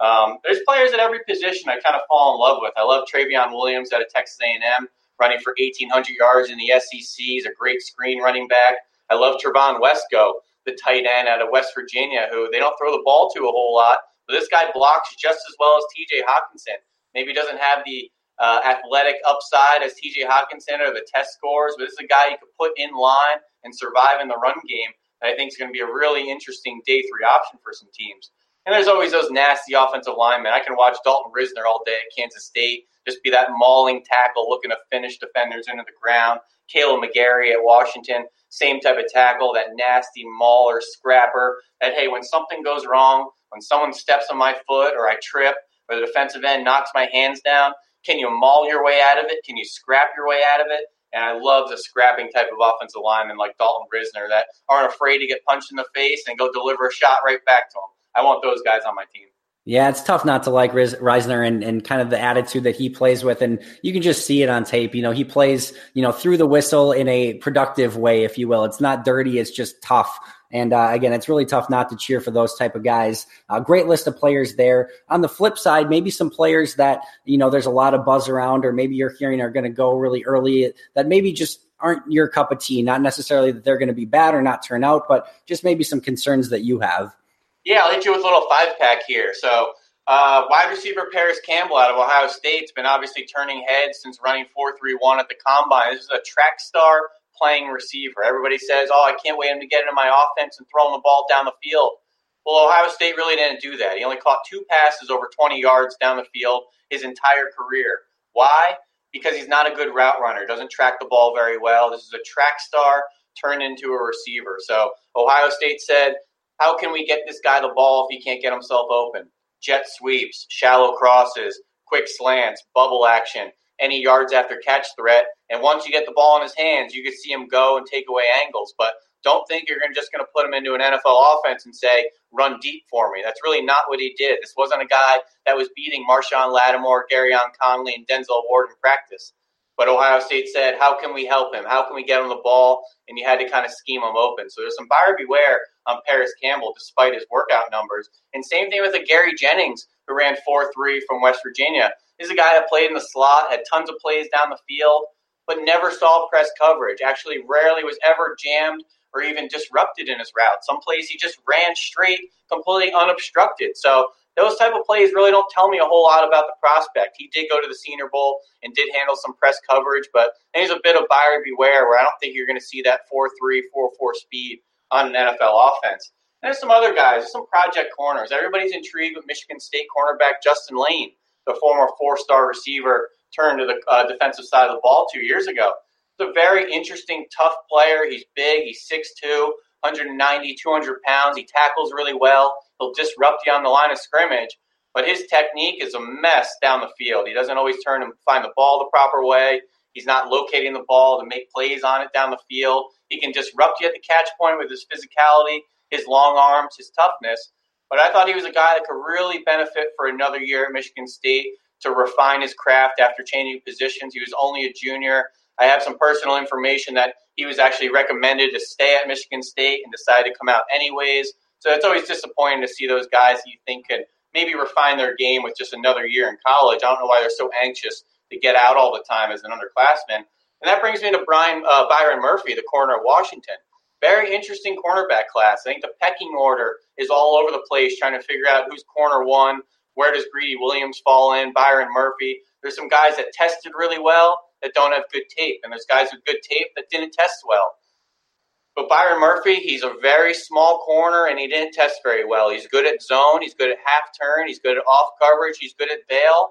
Um, there's players at every position I kind of fall in love with. I love Trayveon Williams out of Texas A&M, running for 1,800 yards in the SEC. He's a great screen running back. I love Trevon Wesco, the tight end out of West Virginia, who they don't throw the ball to a whole lot, but this guy blocks just as well as T.J. Hockenson. Maybe doesn't have the uh, athletic upside as T.J. Hockenson or the test scores, but this is a guy you could put in line and survive in the run game. That I think is going to be a really interesting day three option for some teams. And there's always those nasty offensive linemen. I can watch Dalton Risner all day at Kansas State, just be that mauling tackle looking to finish defenders into the ground. Kaleb McGary at Washington, same type of tackle, that nasty mauler, scrapper. That, hey, when something goes wrong, when someone steps on my foot or I trip or the defensive end knocks my hands down, can you maul your way out of it? Can you scrap your way out of it? And I love the scrapping type of offensive linemen like Dalton Risner that aren't afraid to get punched in the face and go deliver a shot right back to them. I want those guys on my team. Yeah, it's tough not to like Riz, Risner and, and kind of the attitude that he plays with. And you can just see it on tape. You know, he plays, you know, through the whistle in a productive way, if you will. It's not dirty, it's just tough. And uh, again, it's really tough not to cheer for those type of guys. Uh, great list of players there. On the flip side, maybe some players that, you know, there's a lot of buzz around, or maybe you're hearing are going to go really early that maybe just aren't your cup of tea. Not necessarily that they're going to be bad or not turn out, but just maybe some concerns that you have. Yeah, I'll hit you with a little five pack here. So, uh, wide receiver Parris Campbell out of Ohio State's been obviously turning heads since running 4 3 1 at the combine. This is a track star playing receiver. Everybody says, oh, I can't wait him to get into my offense and throwing the ball down the field. Well, Ohio State really didn't do that. He only caught two passes over 20 yards down the field his entire career. Why? Because he's not a good route runner, doesn't track the ball very well. This is a track star turned into a receiver. So Ohio State said, how can we get this guy the ball if he can't get himself open? Jet sweeps, shallow crosses, quick slants, bubble action any yards after catch threat. And once you get the ball in his hands, you can see him go and take away angles. But don't think you're just going to put him into an NFL offense and say, run deep for me. That's really not what he did. This wasn't a guy that was beating Marshon Lattimore, Gareon Conley, and Denzel Ward in practice. But Ohio State said, how can we help him? How can we get him the ball? And you had to kind of scheme him open. So there's some buyer beware on Parris Campbell despite his workout numbers. And same thing with a Gary Jennings who ran 4 3 from West Virginia. He's a guy that played in the slot, had tons of plays down the field, but never saw press coverage. Actually, rarely was ever jammed or even disrupted in his route. Some plays he just ran straight, completely unobstructed. So those type of plays really don't tell me a whole lot about the prospect. He did go to the Senior Bowl and did handle some press coverage, but he's a bit of buyer beware where I don't think you're going to see that 4-3, 4-4 speed on an NFL offense. And there's some other guys, some project corners. Everybody's intrigued with Michigan State cornerback Justin Layne, the former four-star receiver, turned to the uh, defensive side of the ball two years ago. It's a very interesting, tough player. He's big. He's 6'2", 190, 200 pounds. He tackles really well. He'll disrupt you on the line of scrimmage. But his technique is a mess down the field. He doesn't always turn and find the ball the proper way. He's not locating the ball to make plays on it down the field. He can disrupt you at the catch point with his physicality, his long arms, his toughness. But I thought he was a guy that could really benefit for another year at Michigan State to refine his craft after changing positions. He was only a junior. I have some personal information that he was actually recommended to stay at Michigan State and decided to come out anyways. So it's always disappointing to see those guys that you think could maybe refine their game with just another year in college. I don't know why they're so anxious to get out all the time as an underclassman. And that brings me to Brian uh, Byron Murphy, the corner of Washington. Very interesting cornerback class. I think the pecking order is all over the place, trying to figure out who's corner one, where does Greedy Williams fall in, Byron Murphy. There's some guys that tested really well that don't have good tape, and there's guys with good tape that didn't test well. But Byron Murphy, he's a very small corner and he didn't test very well. He's good at zone, he's good at half turn, he's good at off coverage, he's good at bail.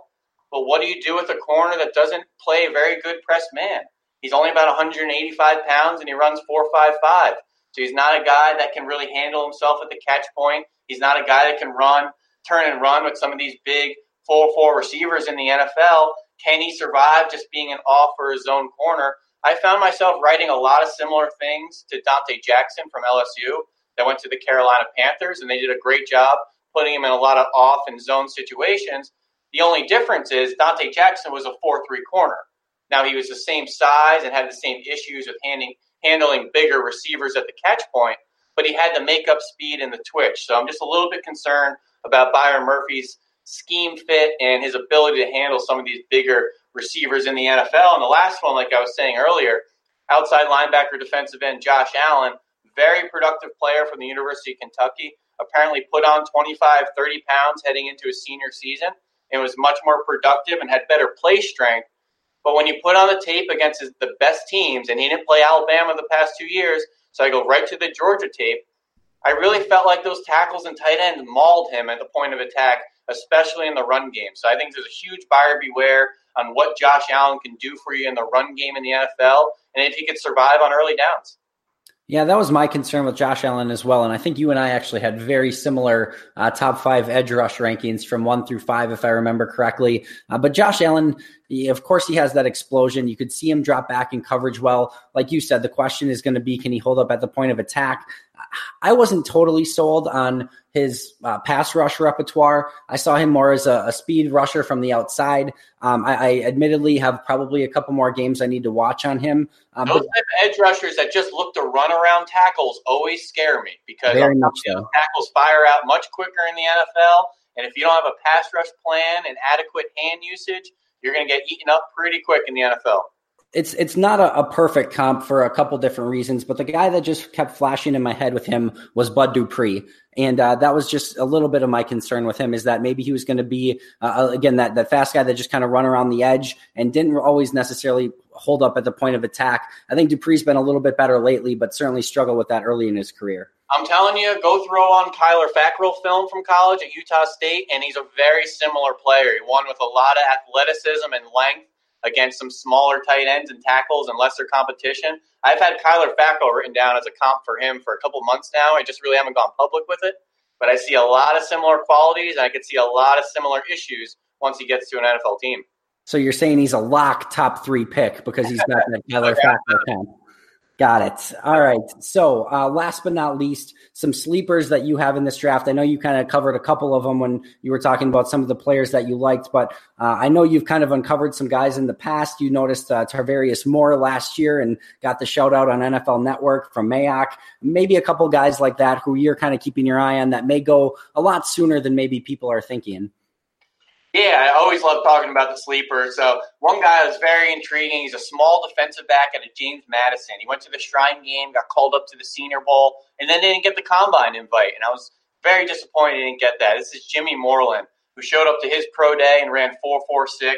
But what do you do with a corner that doesn't play a very good press man? He's only about 185 pounds and he runs 4.55. So he's not a guy that can really handle himself at the catch point. He's not a guy that can run, turn and run with some of these big 4-4 receivers in the NFL. Can he survive just being an off or a zone corner? I found myself writing a lot of similar things to Donte Jackson from LSU that went to the Carolina Panthers, and they did a great job putting him in a lot of off and zone situations. The only difference is Donte Jackson was a 4 3 corner. Now, he was the same size and had the same issues with handing, handling bigger receivers at the catch point, but he had the makeup speed and the twitch. So I'm just a little bit concerned about Byron Murphy's scheme fit and his ability to handle some of these bigger receivers in the NFL. And the last one, like I was saying earlier, outside linebacker defensive end Josh Allen, very productive player from the University of Kentucky, apparently put on 25, 30 pounds heading into his senior season and was much more productive and had better play strength. But when you put on the tape against his, the best teams, and he didn't play Alabama the past two years, so I go right to the Georgia tape. I really felt like those tackles and tight ends mauled him at the point of attack, especially in the run game. So I think there's a huge buyer beware on what Josh Allen can do for you in the run game in the NFL, and if he could survive on early downs. Yeah, that was my concern with Josh Allen as well. And I think you and I actually had very similar uh, top five edge rush rankings from one through five, if I remember correctly. Uh, but Josh Allen, of course, he has that explosion. You could see him drop back in coverage well. Like you said, the question is going to be can he hold up at the point of attack? I wasn't totally sold on his uh, pass rush repertoire. I saw him more as a, a speed rusher from the outside. Um, I, I, admittedly have probably a couple more games I need to watch on him. Um, Those but, edge rushers that just look to run around tackles always scare me because so. tackles fire out much quicker in the NFL. And if you don't have a pass rush plan and adequate hand usage, you're going to get eaten up pretty quick in the NFL it's it's not a, a, perfect comp for a couple different reasons, but the guy that just kept flashing in my head with him was Bud Dupree, and uh, that was just a little bit of my concern with him is that maybe he was going to be uh, uh, again that that fast guy that just kind of run around the edge and didn't always necessarily hold up at the point of attack. I think Dupree's been a little bit better lately, but certainly struggled with that early in his career. I'm telling you, go throw on Kyler Fackrell film from college at Utah State, and he's a very similar player. He won with a lot of athleticism and length against some smaller tight ends and tackles and lesser competition. I've had Kyler Fackrell written down as a comp for him for a couple months now. I just really haven't gone public with it. But I see a lot of similar qualities, and I could see a lot of similar issues once he gets to an NFL team. So you're saying he's a lock top three pick because he's got that Kyler Fackrell comp. Got it. All right. So, uh, last but not least, some sleepers that you have in this draft. I know you kind of covered a couple of them when you were talking about some of the players that you liked, but uh, I know you've kind of uncovered some guys in the past. You noticed uh, Tarvarius Moore last year and got the shout out on NFL Network from Mayock. Maybe a couple guys like that who you're kind of keeping your eye on that may go a lot sooner than maybe people are thinking. Yeah, I always love talking about the sleeper. So one guy was very intriguing. He's a small defensive back at a James Madison. He went to the Shrine game, got called up to the Senior Bowl, and then didn't get the combine invite. And I was very disappointed he didn't get that. This is Jimmy Moreland, who showed up to his pro day and ran 4.46.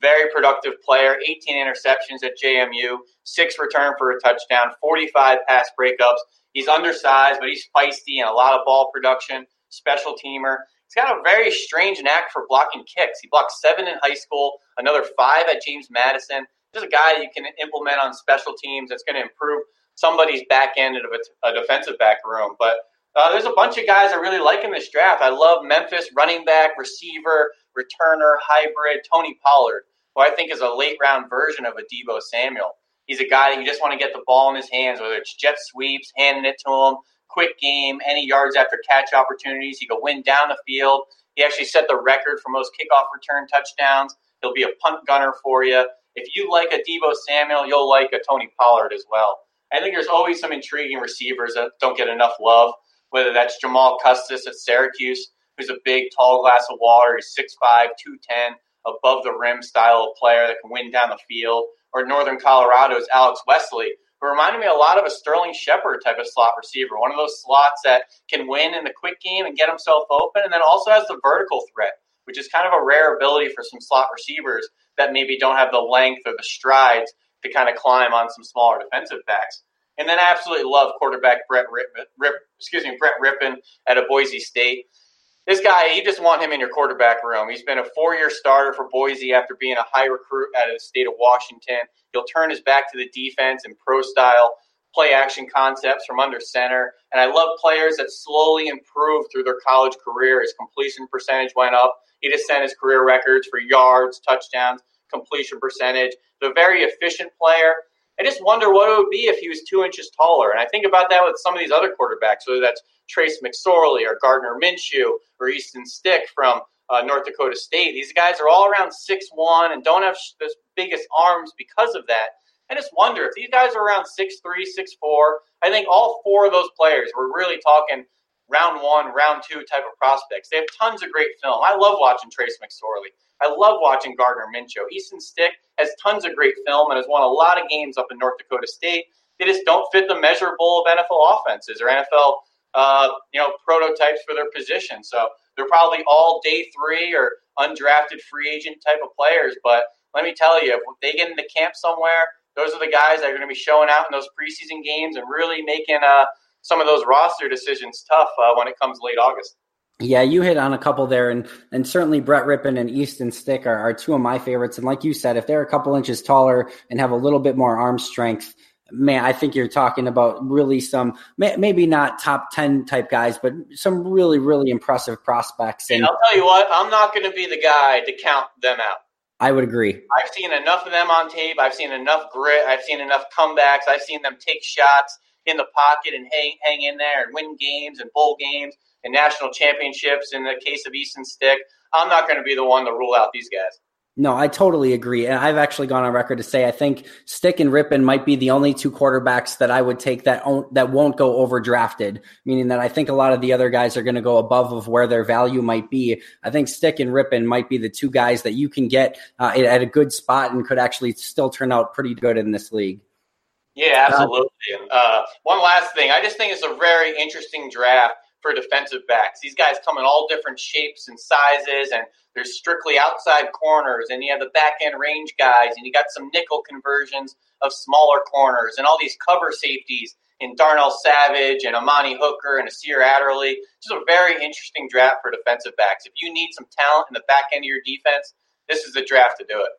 Very productive player, 18 interceptions at JMU, six return for a touchdown, 45 pass breakups. He's undersized, but he's feisty and a lot of ball production, special teamer. He's got a very strange knack for blocking kicks. He blocked seven in high school, another five at James Madison. He's a guy you can implement on special teams that's going to improve somebody's back end of a, defensive back room. But uh, there's a bunch of guys I really like in this draft. I love Memphis running back, receiver, returner, hybrid, Tony Pollard, who I think is a late round version of a Deebo Samuel. He's a guy that you just want to get the ball in his hands, whether it's jet sweeps, handing it to him, quick game, any yards after catch opportunities. He could win down the field. He actually set the record for most kickoff return touchdowns. He'll be a punt gunner for you. If you like a Deebo Samuel, you'll like a Tony Pollard as well. I think there's always some intriguing receivers that don't get enough love, whether that's Jamal Custis at Syracuse, who's a big, tall glass of water. He's 6'5", 210, above the rim style of player that can win down the field. Or Northern Colorado's Alex Wesley, who reminded me a lot of a Sterling Shepard type of slot receiver, one of those slots that can win in the quick game and get himself open, and then also has the vertical threat, which is kind of a rare ability for some slot receivers that maybe don't have the length or the strides to kind of climb on some smaller defensive backs. And then I absolutely love quarterback Brett Rip, Rip excuse me, Brett Rypien at a Boise State. This guy, you just want him in your quarterback room. He's been a four-year starter for Boise after being a high recruit out of the state of Washington. He'll turn his back to the defense and pro style play action concepts from under center. And I love players that slowly improve through their college career. His completion percentage went up. He just set his career records for yards, touchdowns, completion percentage. The very efficient player. I just wonder what it would be if he was two inches taller. And I think about that with some of these other quarterbacks, whether that's Trace McSorley or Gardner Minshew or Easton Stick from uh, North Dakota State. These guys are all around six one and don't have the biggest arms because of that. I just wonder if these guys are around six three, six four. I think all four of those players, we're really talking round one, round two type of prospects. They have tons of great film. I love watching Trace McSorley. I love watching Gardner Minshew. Easton Stick has tons of great film and has won a lot of games up in North Dakota State. They just don't fit the measurable of NFL offenses or NFL, uh, you know, prototypes for their position. So they're probably all day three or undrafted free agent type of players. But let me tell you, if they get into camp somewhere, those are the guys that are going to be showing out in those preseason games and really making uh, some of those roster decisions tough uh, when it comes late August. Yeah, you hit on a couple there, and and certainly Brett Rypien and Easton Stick are, are two of my favorites. And like you said, if they're a couple inches taller and have a little bit more arm strength, man, I think you're talking about really some maybe not top ten type guys, but some really really impressive prospects. And, and I'll tell you what, I'm not going to be the guy to count them out. I would agree. I've seen enough of them on tape. I've seen enough grit. I've seen enough comebacks. I've seen them take shots in the pocket and hang hang in there and win games and bowl games and national championships. In the case of Easton Stick, I'm not going to be the one to rule out these guys. No, I totally agree. And I've actually gone on record to say I think Stick and Rypien might be the only two quarterbacks that I would take that that won't go overdrafted, meaning that I think a lot of the other guys are going to go above of where their value might be. I think Stick and Rypien might be the two guys that you can get uh, at a good spot and could actually still turn out pretty good in this league. Yeah, absolutely. Uh, one last thing, I just think it's a very interesting draft for defensive backs. These guys come in all different shapes and sizes, and there's strictly outside corners, and you have the back end range guys, and you got some nickel conversions of smaller corners, and all these cover safeties in Darnell Savage and Amani Hooker and Nasir Adderley. Just a very interesting draft for defensive backs. If you need some talent in the back end of your defense, this is the draft to do it.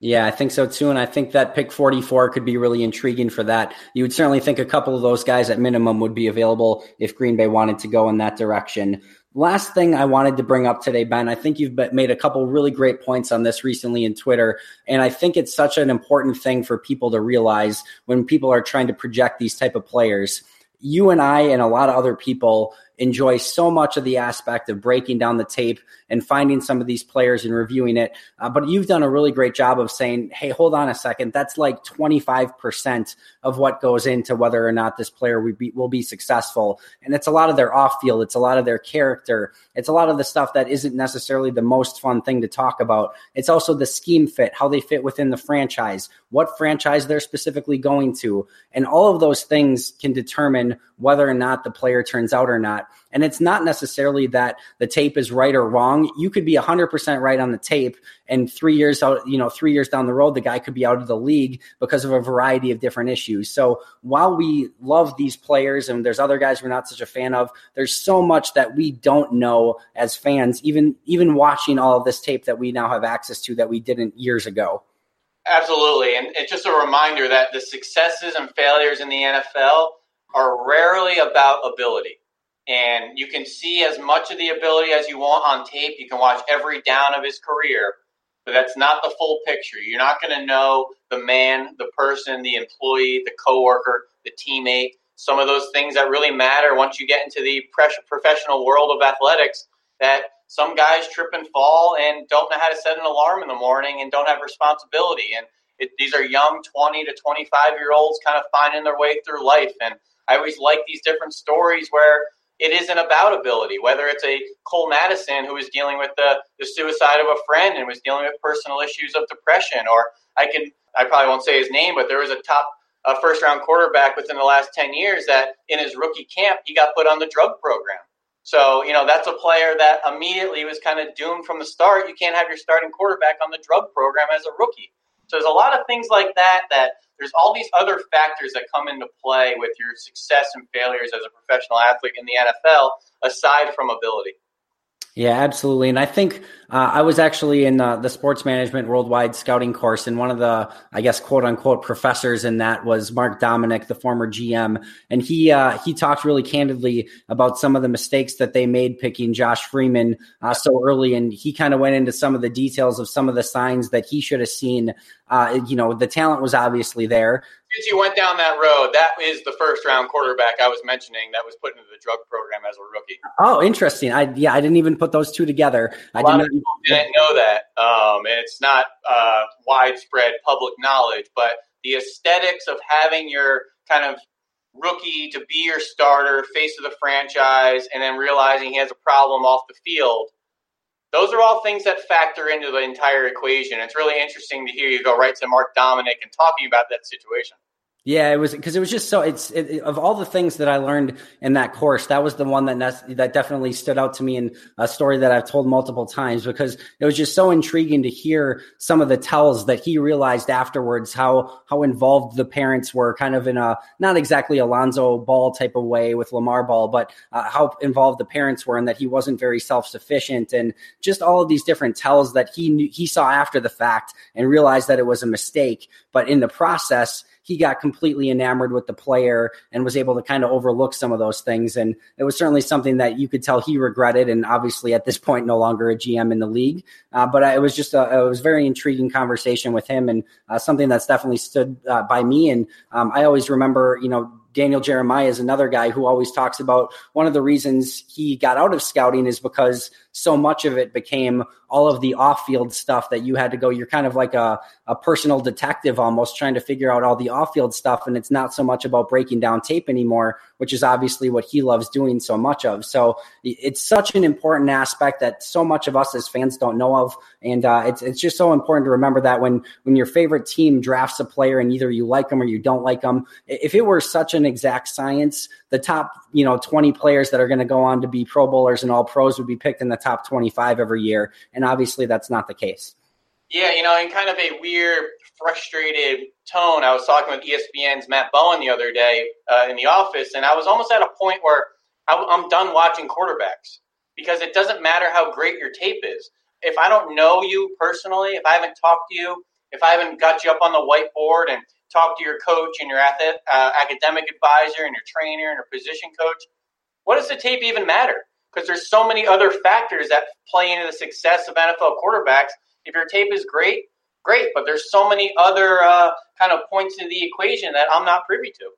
Yeah, I think so too. And I think that pick 44 could be really intriguing for that. You would certainly think a couple of those guys at minimum would be available if Green Bay wanted to go in that direction. Last thing I wanted to bring up today, Ben, I think you've made a couple really great points on this recently in Twitter. And I think it's such an important thing for people to realize when people are trying to project these type of players. You and I and a lot of other people enjoy so much of the aspect of breaking down the tape and finding some of these players and reviewing it. Uh, but you've done a really great job of saying, hey, hold on a second. That's like 25% of what goes into whether or not this player will be, will be successful. And it's a lot of their off field, it's a lot of their character, it's a lot of the stuff that isn't necessarily the most fun thing to talk about. It's also the scheme fit, how they fit within the franchise, what franchise they're specifically going to. And all of those things can determine whether or not the player turns out or not. And it's not necessarily that the tape is right or wrong. You could be 100% right on the tape, and three years out, you know, three years down the road, the guy could be out of the league because of a variety of different issues. So while we love these players, and there's other guys we're not such a fan of, there's so much that we don't know as fans, even even watching all of this tape that we now have access to that we didn't years ago. Absolutely, and it's just a reminder that the successes and failures in the NFL are rarely about ability. And you can see as much of the ability as you want on tape. You can watch every down of his career, but that's not the full picture. You're not going to know the man, the person, the employee, the coworker, the teammate, some of those things that really matter once you get into the professional world of athletics that some guys trip and fall and don't know how to set an alarm in the morning and don't have responsibility. And it, these are young 20 to 25 year olds kind of finding their way through life. And I always like these different stories where it isn't about ability. Whether it's a Cole Madison who was dealing with the, the suicide of a friend and was dealing with personal issues of depression, or I can I probably won't say his name, but there was a top uh, first round quarterback within the last ten years that in his rookie camp he got put on the drug program. So you know that's a player that immediately was kind of doomed from the start. You can't have your starting quarterback on the drug program as a rookie. So there's a lot of things like that that there's all these other factors that come into play with your success and failures as a professional athlete in the NFL aside from ability. Yeah, absolutely. And I think uh, I was actually in uh, the sports management worldwide scouting course, and one of the, I guess, quote unquote professors in that was Mark Dominik, the former GM, and he uh, he talked really candidly about some of the mistakes that they made picking Josh Freeman uh, so early, and he kind of went into some of the details of some of the signs that he should have seen. Uh, you know, the talent was obviously there since you went down that road, that is the first round quarterback I was mentioning that was put into the drug program as a rookie. Oh, interesting. I yeah, I didn't even put those two together. I did not, didn't know that, um, and it's not uh, widespread public knowledge. But the aesthetics of having your kind of rookie to be your starter, face of the franchise, and then realizing he has a problem off the field those are all things that factor into the entire equation. It's really interesting to hear you go right to Mark Dominik and talking about that situation. Yeah, it was because it was just so. It's it, of all the things that I learned in that course, that was the one that that definitely stood out to me in a story that I've told multiple times because it was just so intriguing to hear some of the tells that he realized afterwards how how involved the parents were, kind of in a not exactly Alonzo Ball type of way with LaVar Ball, but uh, how involved the parents were, and that he wasn't very self sufficient, and just all of these different tells that he knew, he saw after the fact and realized that it was a mistake, but in the process he got completely enamored with the player and was able to kind of overlook some of those things. And it was certainly something that you could tell he regretted. And obviously, at this point, no longer a GM in the league. Uh, but it was just a it was very intriguing conversation with him and uh, something that's definitely stood uh, by me. And um, I always remember, you know, Daniel Jeremiah is another guy who always talks about one of the reasons he got out of scouting is because so much of it became all of the off-field stuff that you had to go. You're kind of like a, a personal detective almost trying to figure out all the off-field stuff and it's not so much about breaking down tape anymore which is obviously what he loves doing so much of. So it's such an important aspect that so much of us as fans don't know of and uh, it's, it's just so important to remember that when when your favorite team drafts a player and either you like them or you don't like them if it were such an exact science the top you know 20 players that are going to go on to be pro bowlers and all pros would be picked in the top 25 every year. And obviously, that's not the case. Yeah, you know, in kind of a weird, frustrated tone, I was talking with ESPN's Matt Bowen the other day uh, in the office, and I was almost at a point where I'm done watching quarterbacks because it doesn't matter how great your tape is. If I don't know you personally, if I haven't talked to you, if I haven't got you up on the whiteboard and talked to your coach and your uh, academic advisor and your trainer and your position coach, what does the tape even matter? because there's so many other factors that play into the success of NFL quarterbacks. If your tape is great, great, but there's so many other uh, kind of points in the equation that I'm not privy to.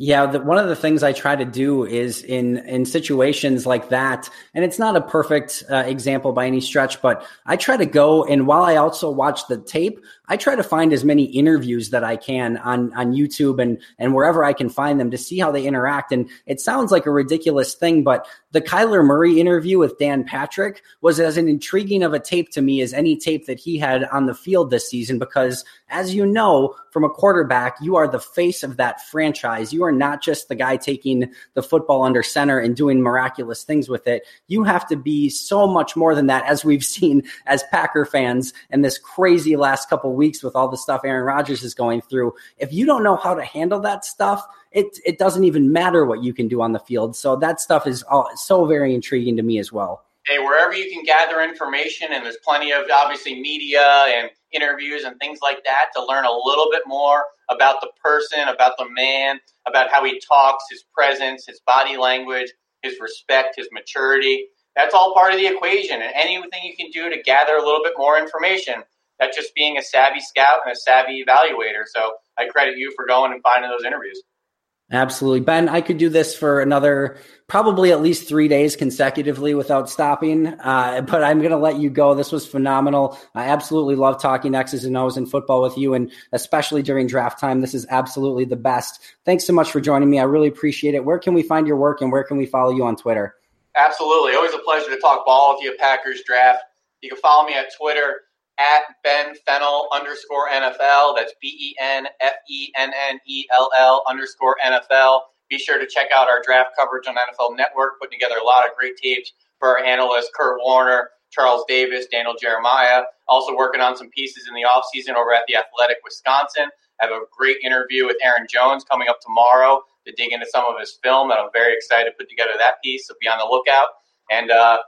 Yeah, the, one of the things I try to do is in in situations like that, and it's not a perfect uh, example by any stretch, but I try to go and while I also watch the tape, I try to find as many interviews that I can on on YouTube and and wherever I can find them to see how they interact. And it sounds like a ridiculous thing, but the Kyler Murray interview with Dan Patrick was as an intriguing of a tape to me as any tape that he had on the field this season because as you know, from a quarterback, you are the face of that franchise. You are not just the guy taking the football under center and doing miraculous things with it. You have to be so much more than that, as we've seen as Packer fans and this crazy last couple weeks with all the stuff Aaron Rodgers is going through. If you don't know how to handle that stuff, it it doesn't even matter what you can do on the field. So that stuff is all, so very intriguing to me as well. Hey, wherever you can gather information, and there's plenty of obviously media and interviews and things like that to learn a little bit more about the person, about the man, about how he talks, his presence, his body language, his respect, his maturity. That's all part of the equation. And anything you can do to gather a little bit more information, that's just being a savvy scout and a savvy evaluator. So I credit you for going and finding those interviews. Absolutely. Ben, I could do this for another probably at least three days consecutively without stopping. Uh, but I'm going to let you go. This was phenomenal. I absolutely love talking X's and O's in football with you, and especially during draft time. This is absolutely the best. Thanks so much for joining me. I really appreciate it. Where can we find your work and where can we follow you on Twitter? Absolutely. Always a pleasure to talk ball with you, Packers draft. You can follow me at Twitter at Ben Fennell underscore NFL. That's B E N F E N N E L L underscore NFL. Be sure to check out our draft coverage on NFL Network, putting together a lot of great tapes for our analysts, Kurt Warner, Charles Davis, Daniel Jeremiah. Also working on some pieces in the offseason over at the Athletic Wisconsin. I have a great interview with Aaron Jones coming up tomorrow to dig into some of his film, and I'm very excited to put together that piece. So be on the lookout. And uh,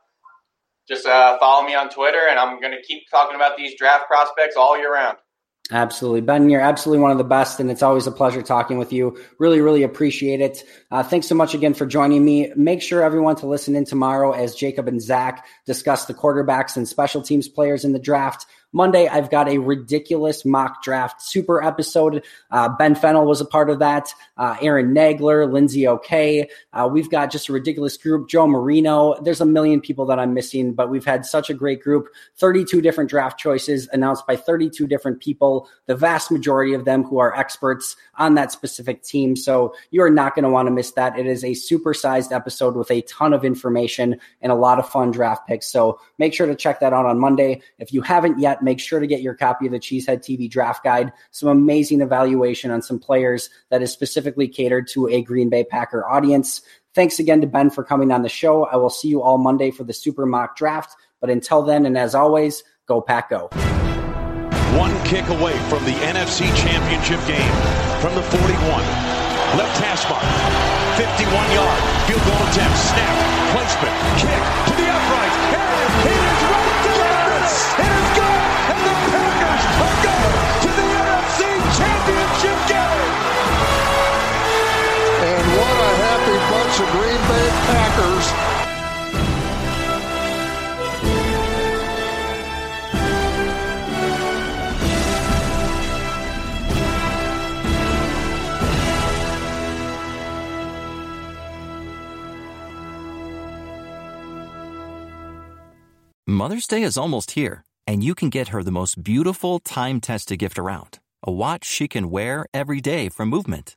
just uh, follow me on Twitter, and I'm going to keep talking about these draft prospects all year round. Absolutely. Ben, you're absolutely one of the best, and it's always a pleasure talking with you. Really, really appreciate it. Uh, thanks so much again for joining me. Make sure everyone to listen in tomorrow as Jacob and Zach discuss the quarterbacks and special teams players in the draft. Monday, I've got a ridiculous mock draft super episode. Uh, ben Fennell was a part of that. Uh, Aaron Nagler, Lindsay OK. Uh, we've got just a ridiculous group. Joe Marino. There's a million people that I'm missing, but we've had such a great group. 32 different draft choices announced by 32 different people, the vast majority of them who are experts on that specific team. So you are not going to want to miss that. It is a supersized episode with a ton of information and a lot of fun draft picks. So make sure to check that out on Monday. If you haven't yet, make sure to get your copy of the Cheesehead TV draft guide. Some amazing evaluation on some players that is specifically catered to a Green Bay Packer audience. Thanks again to Ben for coming on the show. I will see you all Monday for the Super Mock Draft. But until then, and as always, go Pack Go. One kick away from the NFC Championship game from the 41. Left hash mark. 51 yard. Field goal attempt. Snap. Placement. Kick to the. The Green Bay Packers. Mother's Day is almost here, and you can get her the most beautiful time tested gift around a watch she can wear every day from Movement.